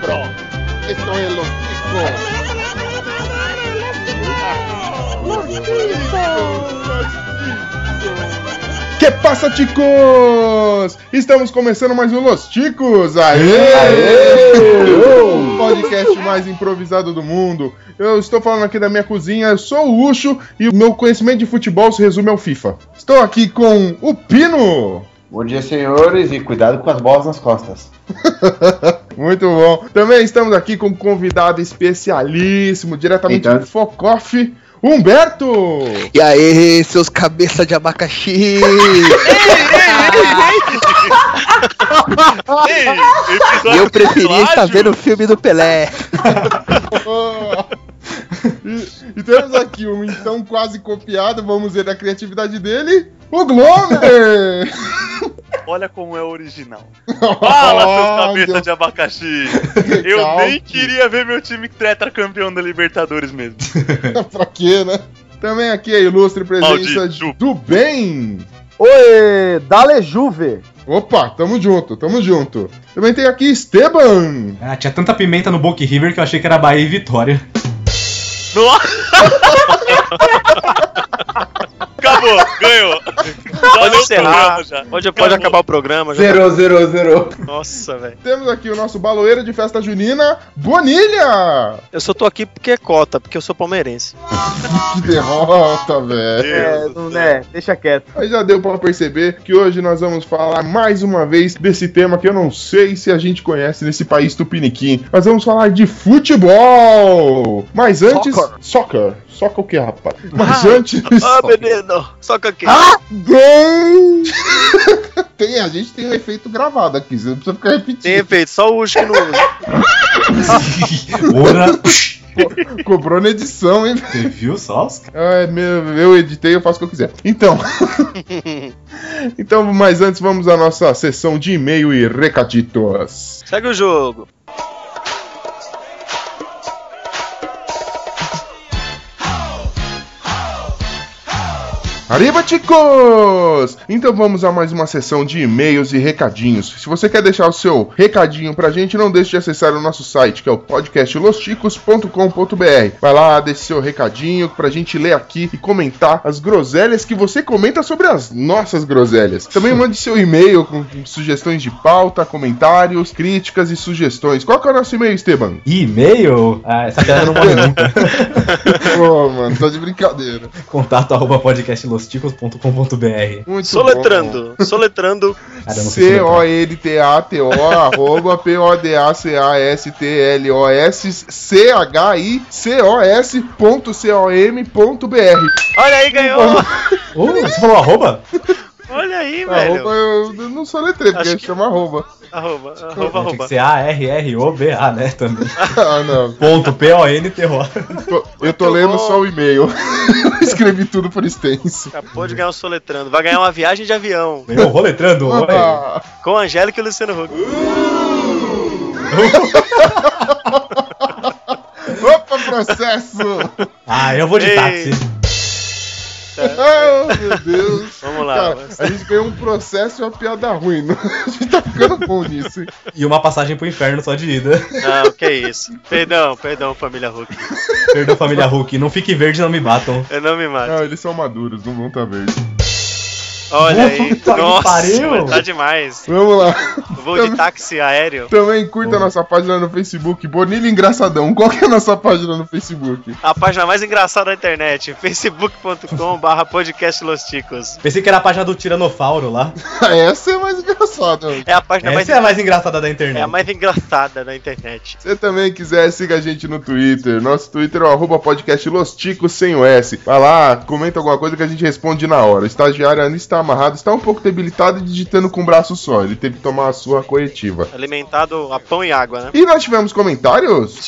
cabrón. Esto es los Que passa, ticos? Estamos começando mais um Los Ticos! Aê! Aê! O podcast mais improvisado do mundo. Eu estou falando aqui da minha cozinha, eu sou o Ucho e o meu conhecimento de futebol se resume ao FIFA. Estou aqui com o Pino! Bom dia, senhores, e cuidado com as bolas nas costas. Muito bom. Também estamos aqui com um convidado especialíssimo, diretamente Então. do Focoff, Humberto! E aí, seus cabeça de abacaxi! Eu preferia estar vendo o filme do Pelé. e, e temos aqui um então quase copiado, vamos ver a criatividade dele, o Glomer! Olha como é original. Fala, seus Oh, cabeça Deus. de abacaxi! Eu Legal. nem queria ver meu time tetracampeão da Libertadores mesmo. pra quê, né? Também aqui a ilustre presença Maldito. do bem. Oi, Dale Juve. Opa, tamo junto, tamo junto. Também tem aqui Esteban. Ah, tinha tanta pimenta no Book River que eu achei que era Bahia e Vitória. Nossa! Acabou, ganhou. Pode encerrar. já. Pode, pode acabar o programa já. Zerou, zerou, zerou. Nossa, velho. Temos aqui o nosso baloeiro de festa junina, Bonilha. Eu só tô aqui porque é cota, porque eu sou palmeirense. Que derrota, velho. É, não do céu. é, deixa quieto. Mas já deu pra perceber que hoje nós vamos falar mais uma vez desse tema que eu não sei se a gente conhece nesse país tupiniquim. Nós vamos falar de futebol. Mas antes, Soccer. soccer. Soccer o que, rapaz? Mas Ah. antes, Ah, menino! Só que aqui. Gay! tem, a gente tem um efeito gravado aqui, você não precisa ficar repetindo. Tem efeito, só o Ucho que não usa. Ora, Cobrou na edição, hein? você viu só? Ah, é meu, eu editei, eu faço o que eu quiser. Então. então, mas antes vamos à nossa sessão de e-mail e recaditos. Segue o jogo. Arriba, chicos! Então vamos a mais uma sessão de e-mails e recadinhos. Se você quer deixar o seu recadinho pra gente, não deixe de acessar o nosso site, que é o podcastlosticos.com.br. Vai lá, deixe seu recadinho pra gente ler aqui e comentar as groselhas que você comenta sobre as nossas groselhas. Também mande seu e-mail com sugestões de pauta, comentários, críticas e sugestões. Qual que é o nosso e-mail, Esteban? E-mail? Ah, essa piada não morre nunca. Pô, mano, tá de brincadeira. Contato arroba podcastlosticos.com.br. Muito Soletrando. Soletrando. C-O-L-T-A-T-O, arroba P-O-D-A-C-A-S-T-L-O-S-C-H-I-C-O-S ponto C-O-M.br. Olha aí, ganhou. Você falou arroba? Olha aí, Arroba velho. eu eu não sou letrei, porque que... que- chama arroba. Arroba, arroba, Tinha que arroba. ser A-R-R-O-B-A, né? Também. Ah, não. Ponto P-O-N-T-O. Tô- eu tô lendo bom. só o e-mail. Escrevi tudo por extenso. Acabou de ganhar um soletrando. Vai ganhar uma viagem de avião. Eu roletrando, oi. Ah, Com a Angélica e o Luciano Huck. Opa, processo! Ah, eu vou de Ei. táxi. Ah, meu Deus. Vamos lá. Cara, a gente ganhou um processo e uma piada ruim. A gente tá ficando bom nisso. hein? E uma passagem pro inferno só de ida. Não, que isso. Perdão, perdão, família Huck. Perdão, família Hulk. Não fique verde, não me batam. Eu não me mato. Não, eles são maduros, não vão tá verde. Olha aí. Puta que Nossa, tá demais. Vamos lá. Voo de táxi aéreo. Também curta a nossa página no Facebook, Bonilha Engraçadão. Qual que é a nossa página no Facebook? A página mais engraçada da internet, facebook.com barra podcast Los Ticos. Pensei que era a página do Tiranofauro lá. Essa é mais engraçada. É a página mais, Essa é a mais engraçada da internet. é a mais engraçada da internet. Se você também quiser, siga a gente no Twitter. Nosso Twitter é o arroba podcast Los Ticos sem o S. Vai lá, comenta alguma coisa que a gente responde na hora. O estagiário ainda está amarrado, está um pouco debilitado e digitando com o braço só. Ele teve que tomar a sua corretiva. Alimentado a pão e água, né? E nós tivemos comentários?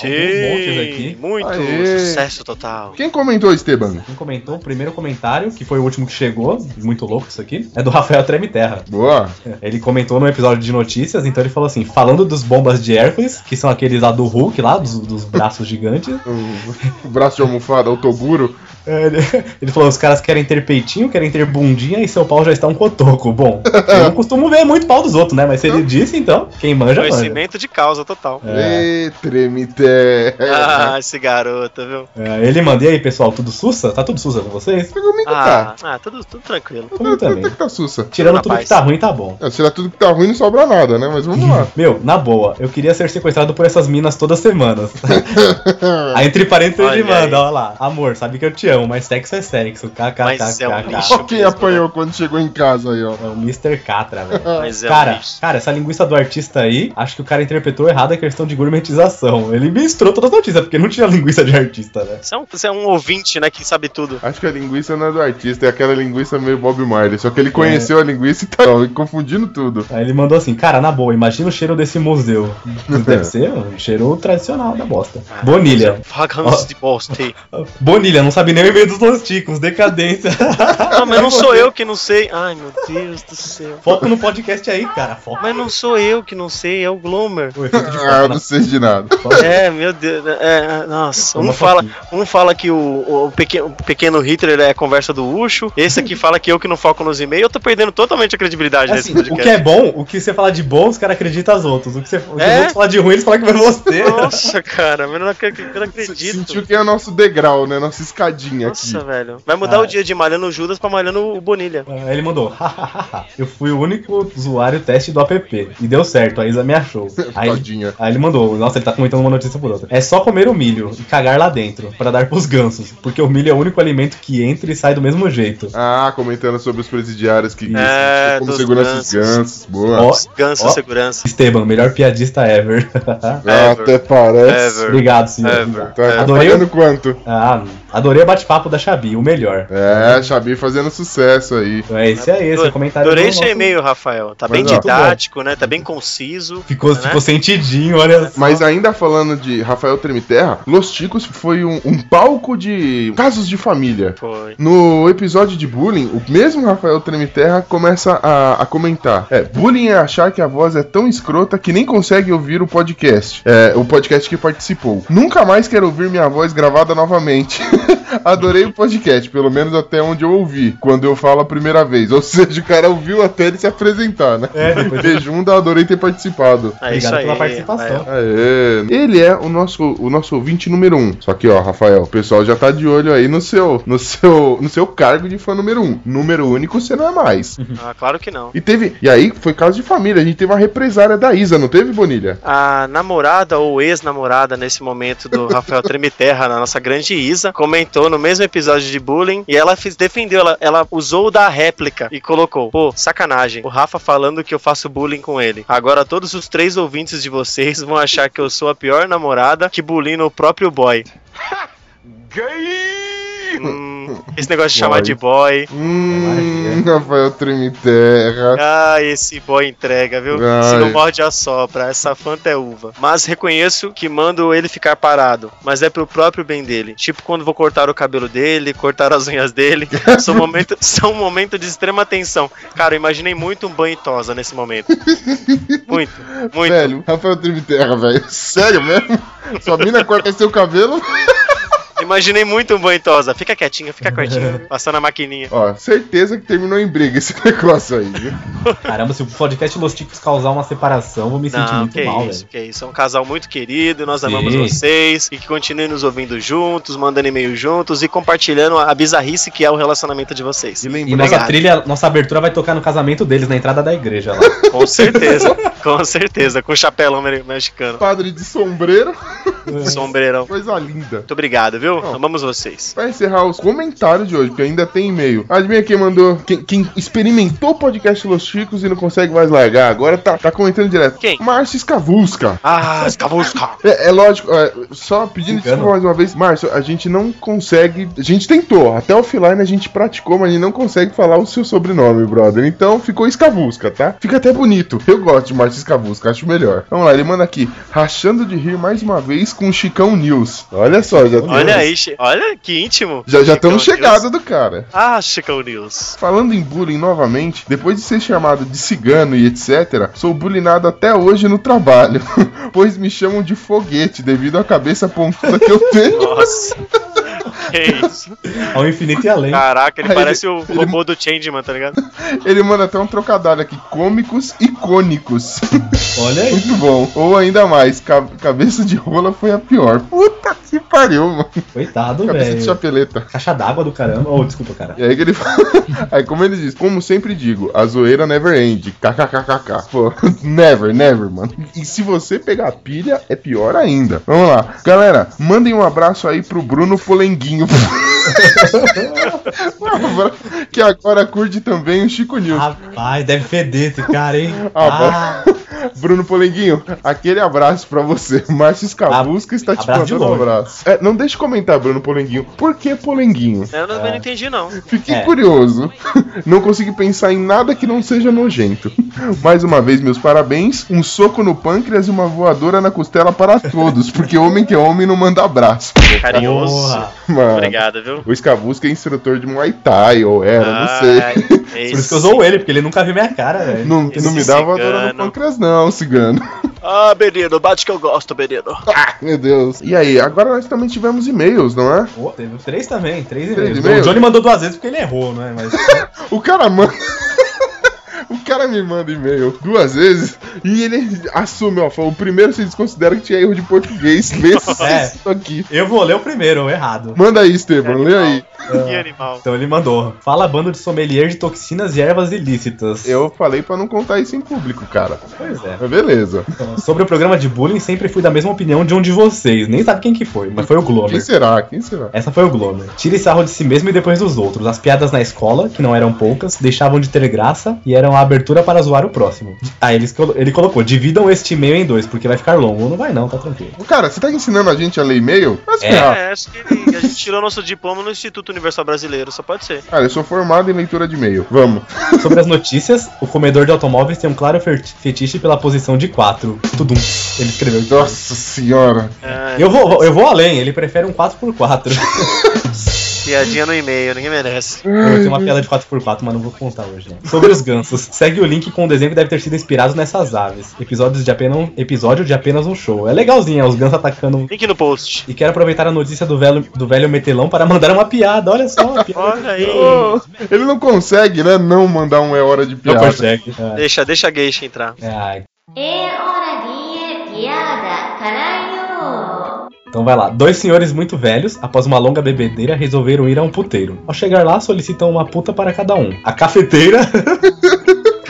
montes aqui. muito Aê. sucesso total. Quem comentou, Esteban? Quem comentou o primeiro comentário, que foi o último que chegou, muito louco isso aqui, é do Rafael Treme Terra. Boa. Ele comentou no episódio de notícias, então ele falou assim: falando dos bombas de Hércules, que são aqueles lá do Hulk, lá, dos, dos braços gigantes. O, o braço de almofada, o Toguro. É, Ele, ele falou: os caras querem ter peitinho, querem ter bundinha e seu pau já está um cotoco. Bom, eu não costumo ver muito pau dos outros, né? Mas se ele disse, então, quem manja, manja. Conhecimento de causa total. É, Ê, tremité. Ah, esse garoto, viu? é, ele manda, e aí, pessoal, tudo sussa? Tá tudo sussa com vocês? Comigo Ah, tá. ah tudo, tudo tranquilo. Comigo também. Tudo que tá sussa. Tirando tudo paz. que tá ruim, tá bom. É, lá tudo que tá ruim, não sobra nada, né? Mas vamos lá. Meu, na boa, eu queria ser sequestrado por essas minas todas as semanas. aí, entre parênteses, ele Olha aí. manda, ó lá. Amor, sabe que eu te mas sexo é sexo. Mas é um KKKK. lixo. Ó quem apanhou quando chegou em casa aí, ó. É o Mr. Catra, velho. Mas é um Cara, lixo. cara, essa linguiça do artista aí, acho que o cara interpretou errado a questão de gourmetização. Ele misturou todas as notícias, porque não tinha linguiça de artista, né? Você é, um, você é um ouvinte, né, que sabe tudo. Acho que a linguiça não é do artista, é aquela linguiça meio Bob Marley. Só que ele conheceu a linguiça e tá ó, confundindo tudo. Aí ele mandou assim, cara, na boa, imagina o cheiro desse museu. Deve ser um cheiro tradicional da bosta. Bonilha. Vagans de bosta. Bonilha, não sabe nem o e-mail dos Losticos, decadência. Não, mas não sou eu que não sei. Ai, meu Deus do céu. Foco no podcast aí, cara. Foco. Mas não sou eu que não sei, é o Glomer. O efeito de Ah, eu não sei de nada. É, meu Deus. É, nossa, um fala, um fala que o, o pequeno, o pequeno Hitler é a conversa do Ucho. Esse aqui fala que eu que não foco nos e-mails. Eu tô perdendo totalmente a credibilidade Assim, o que é bom, o que você fala de bom, os caras acreditam aos outros. O que você o que É? os outros falam de ruim, eles falam que vai você. Nossa, cara, mas eu não acredito. Eu não acredito. Sentiu que é nosso degrau, né? Nossa escadinha aqui. Nossa, velho. Vai mudar Ah. o dia de malhando o Judas pra malhando o Bonilha. Aí ele mandou, "Hahaha, eu fui o único usuário teste do app. E deu certo, a Isa me achou. Aí, Tadinha. aí ele mandou, nossa, ele tá comentando uma notícia por outra. É só comer o milho e cagar lá dentro, pra dar pros gansos. Porque o milho é o único alimento que entra e sai do mesmo jeito. Ah, comentando sobre os presidiários que É, como dos segurança dos gansos. gansos. Boa. Ó, Ganso Ó. segurança. Esteban, melhor piadista ever. Ever. até parece. Ever. Obrigado, senhor. Ever. Tá Adorei pagando quanto? Ah, adorei o bate-papo da Xabi, o melhor. É, Xabi fazendo sucesso aí. É esse aí, esse é o comentário Adorei nosso- e-mail, Rafael. Tá Mas, bem ó, didático, né? Tá bem conciso. Ficou, né? ficou sentidinho, olha só. Mas ainda falando de Rafael Tremiterra, Los Ticos foi um, um palco de casos de família. Foi. No episódio de bullying, o mesmo Rafael Tremiterra começa a, a comentar: É, bullying é achar que a voz é tão escrota que nem consegue ouvir o podcast. É, o podcast que participou. Nunca mais quero ouvir minha voz gravada novamente. Adorei o podcast, pelo menos até onde eu ouvi, quando eu falo a primeira vez. Ou seja, o cara ouviu até ele se apresentar, né? É, depois Bejunda, adorei ter participado. É isso Obrigado aí. pela participação. Aê. Ele é o nosso, o nosso ouvinte número um. Só que, ó, Rafael, o pessoal já tá de olho aí no seu, no seu, no seu cargo de fã número um. Número único você não é mais. Ah, claro que não. E teve. E aí foi caso de família. A gente teve uma represária da Isa, não teve, Bonilha? A namorada ou ex-namorada nesse momento do Rafael Tremiterra, na nossa grande Isa, comentou no mesmo episódio de bullying e ela fez, defendeu, ela, ela usou da réplica e colocou: pô, sacanagem, o Rafa falando que eu faço bullying com ele. Agora todos os três ouvintes de vocês vão achar que eu sou a pior namorada que bullying o próprio boy. Hum, esse negócio de chamar Boy. de boy. Hum, Rafael Tremiterra. Ah, esse boy entrega, viu? Ai. Se não morde a sopra, essa fanta é uva. Mas reconheço que mando ele ficar parado, mas é pro próprio bem dele. Tipo quando vou cortar o cabelo dele, cortar as unhas dele. São momento, são um momento de extrema tensão. Cara, eu imaginei muito um banho e tosa nesse momento. Muito, muito. Velho, Rafael Tremiterra, velho. Sério mesmo? Sua mina corta seu cabelo? Imaginei muito um banho tosa. Fica quietinho, fica quietinho. Passando a maquininha. Ó, certeza que terminou em briga esse negócio aí, viu? Caramba, se o podcast Los Ticos causar uma separação, eu vou me sentir Não, muito que mal, isso, velho. que isso. É um casal muito querido, nós Sim. amamos vocês e que continuem nos ouvindo juntos, mandando e-mail juntos e compartilhando a bizarrice que é o relacionamento de vocês. E E nossa trilha, nossa abertura vai tocar no casamento deles, na entrada da igreja lá. Com certeza, com certeza, com chapelão me- mexicano. Padre de sombreiro, Sombreirão. coisa linda. Muito obrigado, viu? Não. Amamos vocês. Pra encerrar os comentários de hoje, porque ainda tem e-mail. Adivinha quem mandou? Quem, quem experimentou o podcast Los Chicos e não consegue mais largar. Agora tá, tá comentando direto. Quem? Márcio Escavusca. Ah, escavusca. É, é lógico, é, só pedindo Cigano. desculpa mais uma vez, Márcio, a gente não consegue. A gente tentou, até offline a gente praticou, mas a gente não consegue falar o seu sobrenome, brother. Então ficou Escavusca, tá? Fica até bonito. Eu gosto de Márcio Escavusca, acho melhor. Vamos lá, ele manda aqui, rachando de rir mais uma vez com o Chicão News. Olha só, já Olha aí, olha que íntimo. Já já estamos News. do cara. Ah, Chicão News. Falando em bullying novamente, depois de ser chamado de cigano e etc., sou bullyingado até hoje no trabalho, pois me chamam de foguete devido à cabeça pontuda que eu tenho. Nossa. Que isso? Ao infinito e além. Caraca, ele Aí parece o ele- robô do Changeman, tá ligado? Ele manda até um trocadilho aqui: cômicos icônicos. Olha aí. Muito bom. Ou ainda mais, ca- cabeça de rola foi a pior. Puta que pariu, mano. Coitado, Cabeça de velho. chapeleta. Caixa d'água do caramba. Oh, desculpa, cara. E aí que ele fala. Aí como ele diz, como sempre digo, a zoeira never end. KKKKK. Pô, never, never, mano. E se você pegar a pilha, é pior ainda. Vamos lá. Galera, mandem um abraço aí pro Bruno Polenguinho. fucking. que agora curte também o Chico News. Rapaz, deve feder esse cara, hein? Ah, Bruno Polenguinho, aquele abraço pra você. Márcio Escabusca está te mandando um abraço. É, não deixe de comentar, Bruno Polenguinho. Por que Polenguinho? Eu não, não entendi, não. Fiquei É. curioso. Não consegui pensar em nada que não seja nojento. Mais uma vez, meus parabéns. Um soco no pâncreas e uma voadora na costela para todos. Porque homem que é homem não manda abraço. Carinhoso. Mano, Obrigado, viu? O Escabusca é instrutor de Muay Thai, ou era, não sei. Ai, Por isso que eu usou ele, porque ele nunca viu minha cara, velho. Não, não me dá voadora no pâncreas, não, cigano. Ah, menino, bate que eu gosto, menino. Meu Deus. E aí, agora nós também tivemos e-mails, não é? Pô, teve três também, três Três e-mails. e-mails? O Johnny mandou duas vezes porque ele errou, né? Mas O cara manda. Cara me manda e-mail duas vezes e ele assume, ó, falou, o primeiro você desconsidera que tinha erro de português. Lê É. isso aqui. eu vou ler o primeiro, errado. Manda aí, Esteban, lê aí. Que animal. Então ele mandou. Fala bando de sommelier de toxinas e ervas ilícitas. Eu falei pra não contar isso em público, cara. Pois é. Mas beleza. Então, sobre o programa de bullying, sempre fui da mesma opinião de um de vocês. Nem sabe quem que foi, mas foi o Quem Glomer. será? Quem será? Essa foi o Glomer. Tire sarro de si mesmo e depois dos outros. As piadas na escola, que não eram poucas, deixavam de ter graça e eram a abertura para zoar o próximo. Ah, ele, ele colocou: dividam este e-mail em dois, porque vai ficar longo. Não vai não, tá tranquilo. Cara, você tá ensinando a gente a ler e-mail? Mas, É. É, acho que ele- a gente tirou nosso diploma no Instituto Universal Brasileiro, só pode ser. cara, eu sou formado em leitura de e-mail. Vamos. Sobre as notícias, o comedor de automóveis tem um claro fetiche pela posição de 4. Tudum. Ele escreveu. Nossa senhora. É, Eu vou, eu vou além, ele prefere um 4x4. Piadinha no e-mail, ninguém merece. Eu tenho uma piada de 4x4, mas não vou contar hoje. Né? Sobre os gansos. Segue o link com o desenho que deve ter sido inspirado nessas aves. Episódios de apenas um, episódio de apenas um show. É legalzinho, é, os gansos atacando. Link no post. E quero aproveitar a notícia do velho, do velho metelão para mandar uma piada. Olha só, uma piada. Olha aí. Oh, ele não consegue, né? Não mandar um é hora de Não piada. consegue. É. Deixa, deixa a geisha entrar. É. É hora de piada, caralho! Então vai lá. Dois senhores muito velhos, após uma longa bebedeira, resolveram ir a um puteiro. Ao chegar lá, solicitam uma puta para cada um. A cafeteira.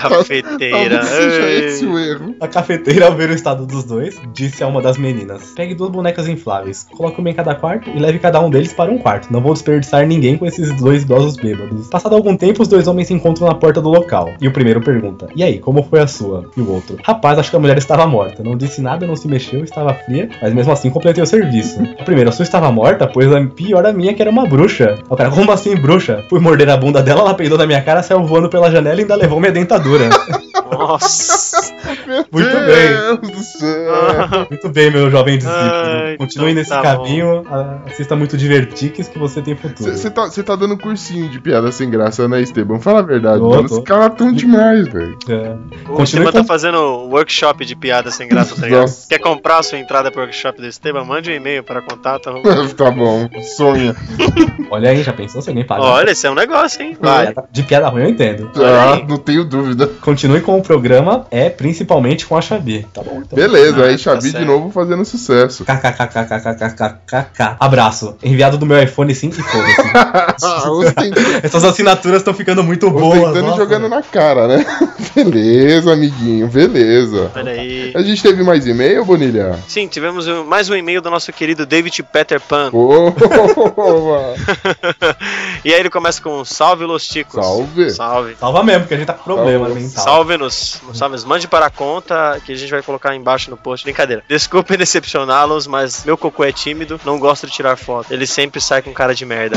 Cafeteira. Seja esse o erro. A cafeteira, ao ver o estado dos dois, disse a uma das meninas: Pegue duas bonecas infláveis, coloque uma em cada quarto e leve cada um deles para um quarto. Não vou desperdiçar ninguém com esses dois idosos bêbados. Passado algum tempo, os dois homens se encontram na porta do local. E o primeiro pergunta: E aí, como foi a sua? E o outro: Rapaz, acho que a mulher estava morta. Não disse nada, não se mexeu, estava fria, mas mesmo assim completei o serviço. O primeiro: A sua estava morta? Pois a pior a minha que era uma bruxa. O cara: Como assim, bruxa? Fui morder a bunda dela, ela peidou na minha cara, saiu voando pela janela e ainda levou minha dentadura segurança. Nossa. Muito bem. Deus do céu. Muito bem, meu jovem discípulo. Continue então nesse tá caminho, a- assista muito Divertix que você tem futuro. Você tá, cê tá dando cursinho de piada sem graça, né, Esteban? Fala a verdade, Tô, mano. tô. Os caras tão demais, velho. É. O Continue Esteban com- tá fazendo workshop de piada sem graça, tá ligado? Nossa. Quer comprar a sua entrada pro workshop do Esteban? Mande um e-mail para contato. tá bom, sonha. Olha aí, já pensou se alguém paga? Olha, esse é um negócio, hein? Vai. De piada ruim eu entendo. Ah, não tenho dúvida. Continue com o programa, é principalmente com a Xabi. Tá bom, então. Beleza, Ah, aí tá Xabi de certo. novo fazendo sucesso. KKKKKKKKK. Abraço. Enviado do meu iPhone 5 e foda-se. Ah, ostentando, Essas assinaturas estão ficando muito boas. ostentando e nossa. jogando na cara, né? Beleza, amiguinho, beleza. Olha aí. A gente teve mais e-mail, Bonilha? Sim, tivemos um- mais um e-mail do nosso querido David Peter Pan. E aí ele começa com salve los ticos. Salve. Salve. Salva mesmo, porque a gente tá com problema Salve. mental. Salve-nos, salve-nos, mande para a conta que a gente vai colocar embaixo no post. Brincadeira. Desculpem decepcioná-los, mas meu cocô é tímido, não gosto de tirar foto. Ele sempre sai com cara de merda.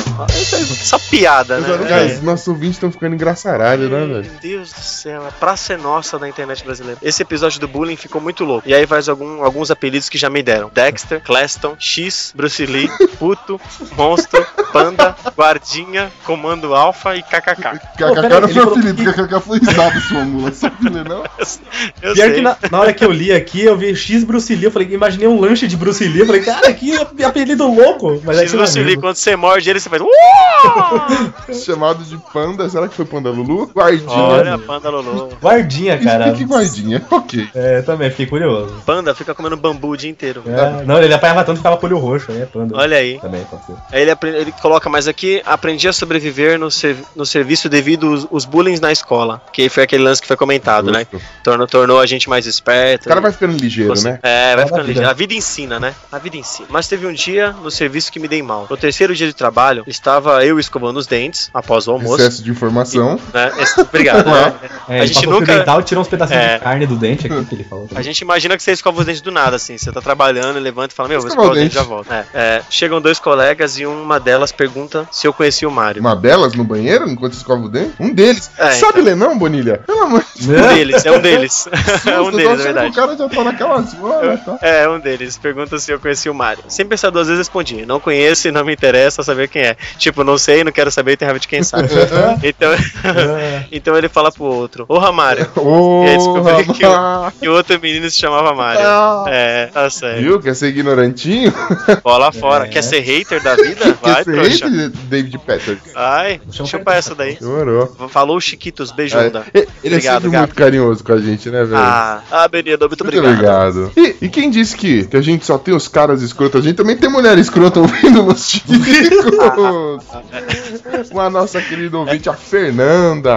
Só piada, né? É. os nossos ouvintes estão ficando engraçaralhos, né, velho? Meu Deus do céu, a praça é nossa da internet brasileira. Esse episódio do bullying ficou muito louco. E aí faz algum- alguns apelidos que já me deram: Dexter, Claston, X, Bruce Lee, Puto, Monstro, Panda, Guardinha, Comando Alfa e KKK. KKK não foi falou apelido, que- KKK foi usado sua mula. Sabe não? Eu Pior sei. que na, na hora que eu li aqui, eu vi X Bruce Lee, eu falei, imaginei um lanche de Bruce Lee, eu falei, cara, que apelido louco. Mas X Bruce Lee, quando você morde ele, você faz. Chamado de panda, será que foi panda Lulu? Guardinha. Olha, Panda Lolo. Guardinha, cara. Que guardinha, ok. É, também, fiquei curioso. Panda fica comendo bambu o dia inteiro. É, não, ele apanhava tanto que ficava com olho roxo, aí é panda. Olha aí. Também, pode ser. Aí ele, ele coloca mais aqui, aprendi a sobreviver no, ser- no serviço devido os, os bullying na escola. Que foi aquele lance que foi comentado, né? Justo. Tornou, tornou a gente mais esperto. O cara vai ficando ligeiro, Você- né? É, vai ficando a ligeiro. A vida ensina, né? A vida ensina. Mas teve um dia no serviço que me dei mal. No terceiro dia de trabalho, estava eu escovando os dentes após o almoço. Excesso de informação. Né? Esse- Obrigado. né? É, A ele gente nunca- e tirou uns pedacinhos É. de carne do dente aqui que ele falou. A também. gente imagina que você escova os dentes do nada, assim. Você tá trabalhando, levanta e fala, meu, vou Escovar os dentes e já volto. É, é, chegam dois colegas e uma delas pergunta se eu conhecia o Mário. Uma delas no banheiro enquanto escova o dente? Um deles. É, Sabe ler não, Bonilha? Pelo amor de Um deles, é um deles. é um Deus, deles, é que verdade. O cara já tá naquela zona, tá? É, um deles. Pergunta se eu conhecia o Mário. Sem pensar duas vezes, respondi. Não conheço e não me interessa saber quem é. Tipo, não sei, não quero saber e tem raiva de quem sabe. então, É. então ele fala pro outro. Ô, Ramário. Ô, E aí descobri que o- rapaz. E o outro menino se chamava Mário. Ah. É, tá certo. Viu? Quer ser ignorantinho? Bola fora. É. Quer ser hater da vida? Vai, trouxa. David? Vai, Chama chupa pra- essa daí. Demorou. Falou Chiquitos, beijunda. É, ele Obrigado, é sempre gato. muito carinhoso com a gente, né, velho? Ah, ah, Benito, muito Muito obrigado. obrigado. E, e quem disse que, que a gente só tem os caras escrotos? A gente também tem mulher escrota ouvindo nos chicos. Com a nossa querida ouvinte, a Fernanda.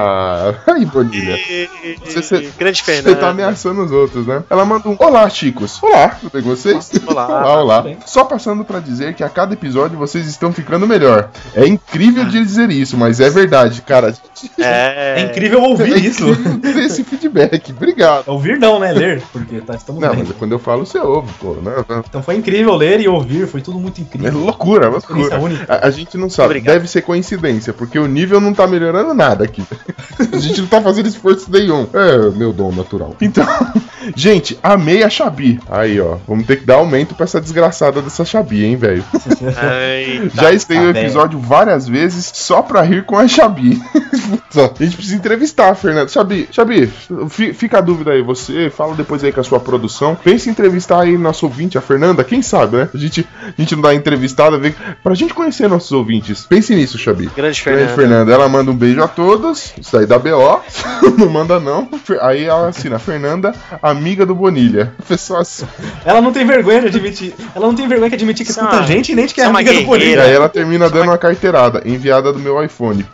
Ai, Bonilha. E- Você- você- Grande Você Fernando. tá ameaçando os outros, né? Ela manda um Olá, chicos. Olá, tudo bem com vocês? Olá. olá, olá. Só passando pra dizer que a cada episódio vocês estão ficando melhor. É incrível de dizer isso, mas é verdade, cara. É, É incrível ouvir é isso. incrível ter esse feedback. Obrigado. Ouvir não, né? Ler, porque tá, estamos Não, lendo. mas quando eu falo, você ouve, pô. Né? Então foi incrível ler e ouvir, foi tudo muito É incrível. loucura, é loucura. única. A, a gente não sabe, Obrigado. deve ser coincidência, porque o nível não tá melhorando nada aqui. A gente não tá fazendo esforço nenhum. É, meu dom natural. Então, gente, amei a Xabi. Aí, ó, vamos ter que dar aumento pra essa desgraçada dessa Xabi, hein, velho. Ai, Já estei no tá episódio várias vezes só pra rir com a Xabi. A gente precisa entrevistar a Fernanda. Xabi, Xabi, fi- fica a dúvida aí, você fala depois aí com a sua produção. Pense em entrevistar aí nosso ouvinte, a Fernanda, quem sabe, né? A gente, a gente não dá entrevistada, vê, pra gente conhecer nossos ouvintes. Pense nisso, Xabi. grande Grande Fernando. Fernanda, ela manda um beijo a todos. Isso aí da BO. não manda não. Aí ela assina, Fernanda, amiga do Bonilha. Pessoal assim. Ela não tem vergonha de admitir. Ela não tem vergonha de admitir que escuta é a gente e nem de que é é amiga do E Bolívia. aí ela termina dando uma carteirada, enviada do meu iPhone.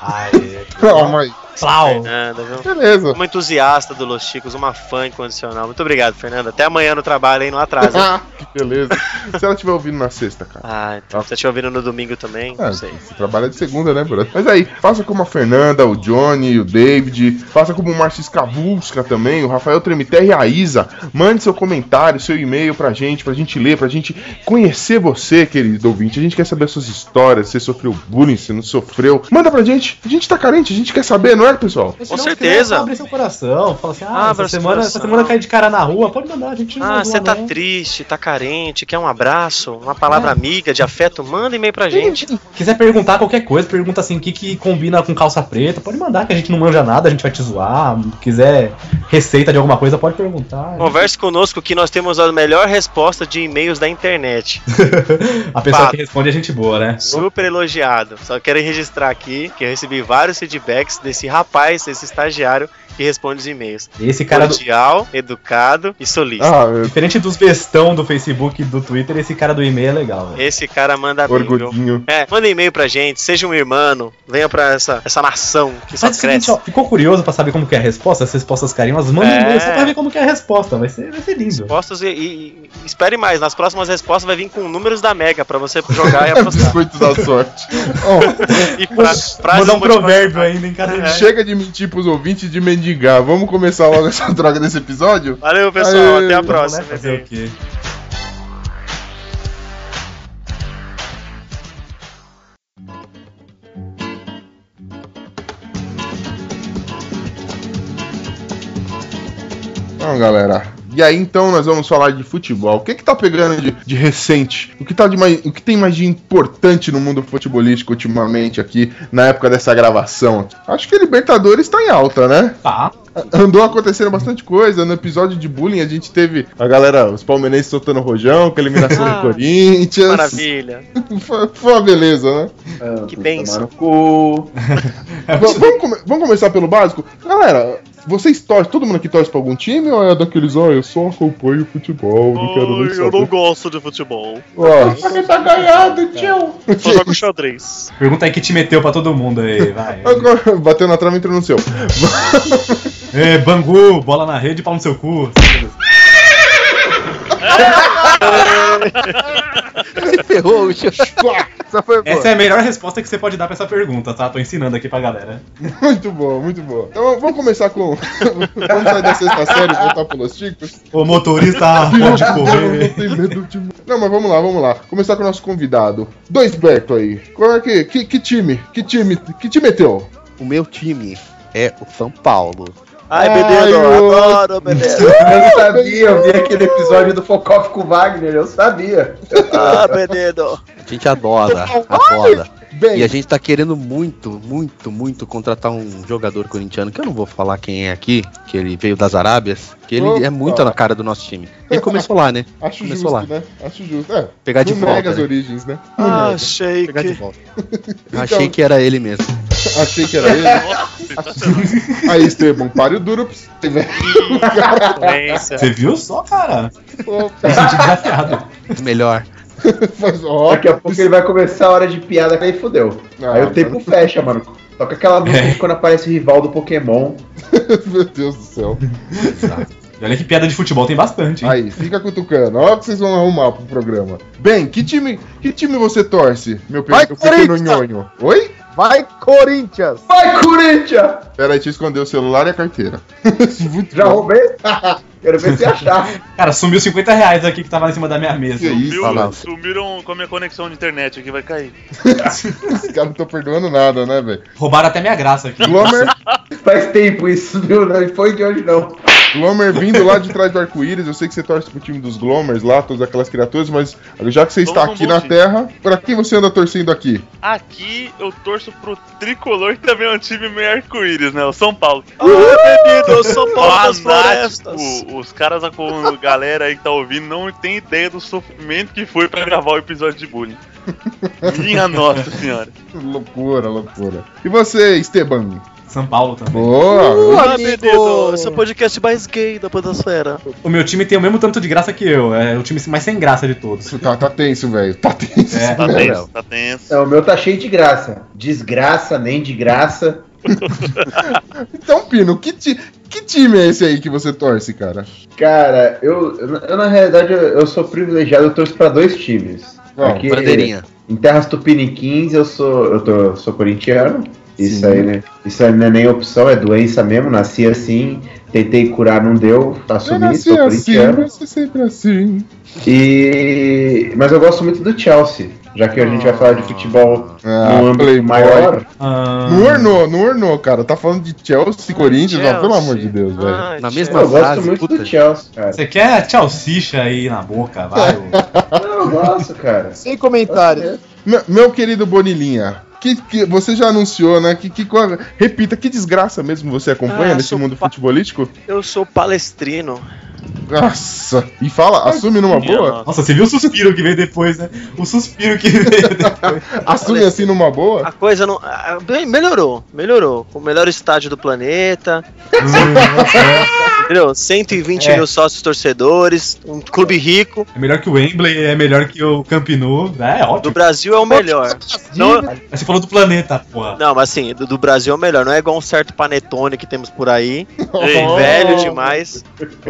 Ai, Calma aí. Plau. Fernanda, viu? Beleza. Uma entusiasta do Los Chicos, uma fã incondicional. Muito obrigado, Fernanda. Até amanhã no trabalho, hein? Não atrasa. Ah, que beleza. Se ela estiver ouvindo na sexta, cara. ah, então. Se você estiver ouvindo no domingo também, É, não sei. você trabalha de segunda, né, brother? Mas aí, faça como a Fernanda, o Johnny, o David, faça como o Marcis Cavusca também, o Rafael Tremiterra e a Isa. Mande seu comentário, seu e-mail pra gente, pra gente ler, pra gente conhecer você, querido ouvinte. A gente quer saber as suas histórias, se você sofreu bullying, se não sofreu. Manda pra gente. A gente tá carente, a gente quer saber, não é, pessoal? Com não certeza. Abre seu coração. Fala assim, ah, Abra essa semana, essa semana cai de cara na rua, pode mandar, a gente não Ah, você tá não. triste, tá carente, quer um abraço, uma palavra amiga, de afeto, manda e-mail pra gente. Quiser perguntar qualquer coisa, pergunta assim, o que, que combina com calça preta, pode mandar, que a gente não manja nada, a gente vai te zoar. Quiser receita de alguma coisa, pode perguntar. Converse conosco que nós temos a melhor resposta de e-mails da internet. A pessoa Fato. que responde é gente boa, né? Super elogiado. Só quero registrar aqui que eu recebi vários feedbacks desse rapaz, desse estagiário que responde os e-mails. Esse cara do. Cordial, educado e solícito. Ah, Diferente dos bestão do Facebook e do Twitter, esse cara do e-mail é legal, velho. Esse cara manda orgulhinho. É, manda e-mail pra gente, seja um irmão, venha pra essa, essa nação que só o seguinte, cresce. ó, ficou curioso pra saber como que é a resposta? As respostas carinhosas, manda É. um e-mail só pra ver como que é a resposta. Vai ser, vai ser lindo. Respostas e, e- e espere mais, nas próximas respostas vai vir com números da Mega pra você jogar e apostar. Biscoito da sorte. Ó, e pra, frases Mandar um provérbio ainda em cada É. Chega de mentir pros ouvintes de mendigar. Vamos começar logo essa droga desse episódio? Valeu, pessoal, Aê, até a vamos próxima. Né? Fazer o quê? Então, galera, E aí então nós vamos falar de futebol. O que que tá pegando de, de recente? O que, tá de mais, o que tem mais de importante no mundo futebolístico ultimamente aqui, na época dessa gravação? Acho que a Libertadores tá em alta, né? Tá. Andou acontecendo bastante coisa. No episódio de bullying a gente teve a galera, os palmeirenses soltando rojão, com a eliminação Ah, do Corinthians. Maravilha. Foi, foi uma beleza, né? Que bênção. Cu. V- vamos, come- vamos começar pelo básico? Galera, vocês torcem, todo mundo aqui torce pra algum time ou é daqueles, ó, eu só acompanho futebol, não quero nem saber. gosto de futebol. Ó, Você tá ganhado, tio. Só jogo xadrez. Pergunta aí que te meteu pra todo mundo aí, vai. agora, bateu na trava e entrou no seu. É, Bangu, bola na rede, pau no seu cu. Ferrou. Essa foi boa. Essa é a melhor resposta que você pode dar pra essa pergunta, tá? Tô ensinando aqui pra galera. Muito bom, muito bom. Então vamos começar com. vamos sair da sexta série e voltar pelos ticos. O motorista pode Não, não correr. tem medo de. Não, mas vamos lá, vamos lá. Começar com o nosso convidado. Dois Berto aí. Qual é que, que, que time? Que time? Que time meteu? O meu time é o São Paulo. Ai, Ai, Benedo, ô. adoro, Benedo. Eu sabia, eu vi aquele episódio do Focoff com o Wagner, eu sabia. Ah, Benedo. A gente adora, adora. Bem, E a gente tá querendo muito, muito, muito contratar um jogador corintiano, que eu não vou falar quem é aqui, que ele veio das Arábias, que ele Opa. é muito na cara do nosso time. Ele começou lá, né? acho começou justo, lá. né? Acho justo. É, Pegar de volta. nega as né? origens, né? Não Ah, nega. shake. Pegar de volta. Achei que era ele mesmo. Achei que era ele. Aí, Esteban, pare o duro pra você, velho. Você viu só, cara? Opa, Me senti desafiado. Melhor. faz- ó, Daqui a pouco ele vai começar a hora de piada, aí fudeu. Ah, aí o tempo fecha, mano. Toca aquela música É. quando aparece o rival do Pokémon. Meu Deus do céu. E olha que piada de futebol tem bastante, hein? Aí, fica cutucando. Olha o que vocês vão arrumar pro programa. Bem, que time, que time você torce, meu pe- pequeno nhonho? Oi? Vai, Corinthians! Vai, Corinthians! Pera aí, deixa eu esconder o celular e a carteira. Muito Já bom. roubei? Quero ver se achar. Cara, sumiu 50 reais aqui que tava em cima da minha mesa. Que isso, mano. Sumiram com a minha conexão de internet aqui, vai cair. Esse cara não tá perdoando nada, né, velho? Roubaram até minha graça aqui. Glomer, Faz tempo isso, viu? Não foi de hoje, não. Glomer vindo lá de trás do arco-íris. Eu sei que você torce pro time dos Glomers lá, todas aquelas criaturas, mas já que você está aqui na time. Terra, pra quem você anda torcendo aqui? Aqui eu torço pro Tricolor, que também é um time meio arco-íris, né? O São Paulo. Ah, Benedo, São Paulo das florestas. Os caras, a a galera aí que tá ouvindo, não tem ideia do sofrimento que foi pra gravar o episódio de bullying. Minha nossa senhora. Loucura, loucura. E você, Esteban? São Paulo também. Boa! Ah, Benedo, esse é o podcast mais gay da podosfera. O meu time tem o mesmo tanto de graça que eu. É o time mais sem graça de todos. Tá, tá tenso, velho. Tá tenso. É. Tá tenso, tá tenso. Não, o meu tá cheio de graça. Desgraça, nem de graça. Então, Pino, que, ti- que time é esse aí que você torce, cara? Cara, eu, eu, eu, na realidade eu, eu sou privilegiado, eu torço pra dois times. Ó, Aqui, Bandeirinha. Em Terras Tupiniquins eu sou eu tô, sou corintiano. Isso Sim. aí, né? Isso aí não é nem opção, é doença mesmo. Nasci assim, tentei curar, não deu. Eu Assumi, nasci sou assim, corintiano. nasci sempre assim. E... Mas eu gosto muito do Chelsea. Já que a gente vai falar de futebol Ah, num âmbito playboy. maior. Ah, Não ornou, não ornou, cara. Tá falando de Chelsea, Corinthians, ó, pelo amor de Deus, velho. Ai, Na mesma Eu gosto frase, muito puta. do Chelsea, cara. Você quer salsicha aí na boca, vai? Não, eu gosto, cara. Sem comentários. Meu, meu querido Bonilinha, que, que você já anunciou, né? Que, que, qual- repita, que desgraça mesmo você acompanha Ah, nesse mundo futebolístico? Eu sou palestrino. Nossa, e fala, assume numa boa? nossa. Nossa, você viu o suspiro que veio depois, né? O suspiro que veio depois. Assume assim numa boa? A coisa não. melhorou, melhorou. O melhor estádio do planeta. Entendeu? 120 É. mil sócios torcedores, um clube rico. É melhor que o Wembley, é melhor que o Camp Nou. É Do ótimo. Brasil é o melhor. Não, Mas Você falou do planeta, porra. não, mas assim, do, do Brasil é o melhor. Não é igual um certo panetone que temos por aí. Ei, Oh, Velho demais.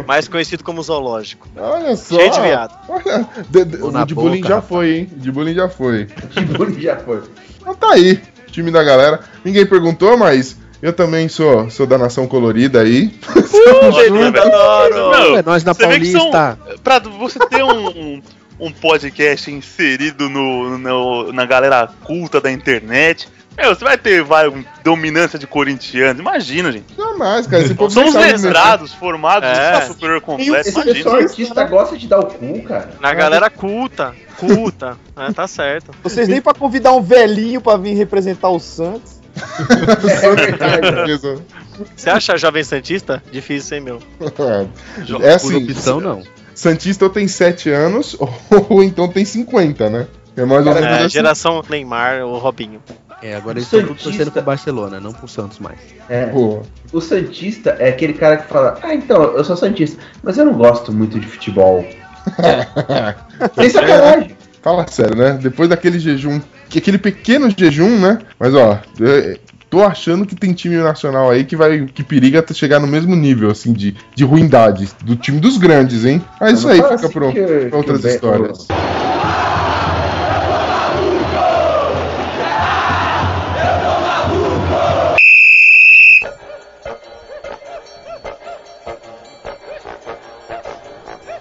Mais conhecido como zoológico. Olha só. De viado. Olha, de, de, o de bullying já foi, hein? De bullying já foi. Que bonito já foi. Então tá aí, time da galera. Ninguém perguntou, mas eu também sou, sou da nação colorida aí. Beleza, adoro. Não, É nós na você vê que são- Paulista. Pra você ter um, um, um podcast inserido no, no- na galera culta da internet, meu, você vai ter vai, um- dominância de corintianos. Imagina, gente. Não, Jamais, cara. Esse povo São os sabe mestrados formados É. no superior completo, Esse imagina. pessoal artista gosta de dar o cu, cara. Na galera culta, culta. é, tá certo. Vocês nem pra convidar um velhinho pra vir representar o Santos. Você acha jovem Santista? Difícil, hein, meu? É Por assim, opção, não. Santista ou tem 7 anos, ou então tem 50, né? É mais ou menos É, assim. geração Neymar ou Robinho. É, agora eles estão torcendo pro Barcelona, não pro Santos mais. É. Pô, O Santista é aquele cara que fala: Ah, então, eu sou Santista, mas eu não gosto muito de futebol. Sem sacanagem. fala sério, né? Depois daquele jejum, aquele pequeno jejum, né? Mas ó, eu- tô achando que tem time nacional aí que vai que periga chegar no mesmo nível assim de, de ruindade do time dos grandes, hein? Mas isso aí fica que pra outras histórias.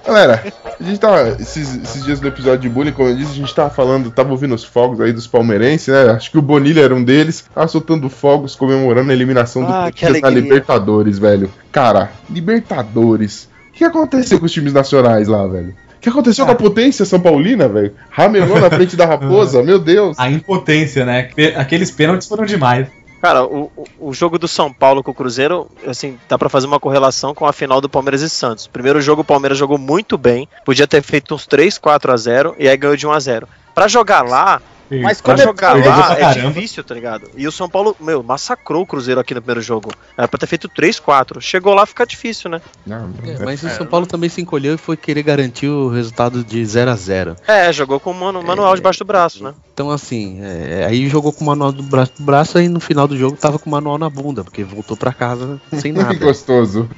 Galera, a gente tava. Esses, esses dias do episódio de bullying, como eu disse, a gente tava falando, tava ouvindo os fogos aí dos palmeirenses, né? Acho que o Bonilha era um deles. Tava soltando fogos comemorando a eliminação do Ah, Corinthians na. Libertadores, velho. Cara, Libertadores. O que aconteceu com os times nacionais lá, velho? O que aconteceu com a potência São Paulina, velho? Ramelou na frente da raposa, meu Deus. A impotência, né? Aqueles pênaltis foram demais. Cara, o, o- jogo do São Paulo com o Cruzeiro, assim, dá pra fazer uma correlação com a final do Palmeiras e Santos. Primeiro jogo, o Palmeiras jogou muito bem, podia ter feito uns 3, 4 a 0 e aí ganhou de 1 a 0 Pra jogar lá, Mas pra quando é- jogar lá é caramba. difícil, tá ligado? E o São Paulo, meu, massacrou o Cruzeiro aqui no primeiro jogo. Era pra ter feito 3, 4. Chegou lá, fica difícil, né? Não, É, mas o São Paulo também se encolheu e foi querer garantir o resultado de 0 a 0 É, jogou com o manu- manual debaixo do braço, né? Então, assim, é, aí jogou com o manual do braço, do braço aí no final do jogo tava com o manual na bunda, porque voltou pra casa sem que nada. gostoso.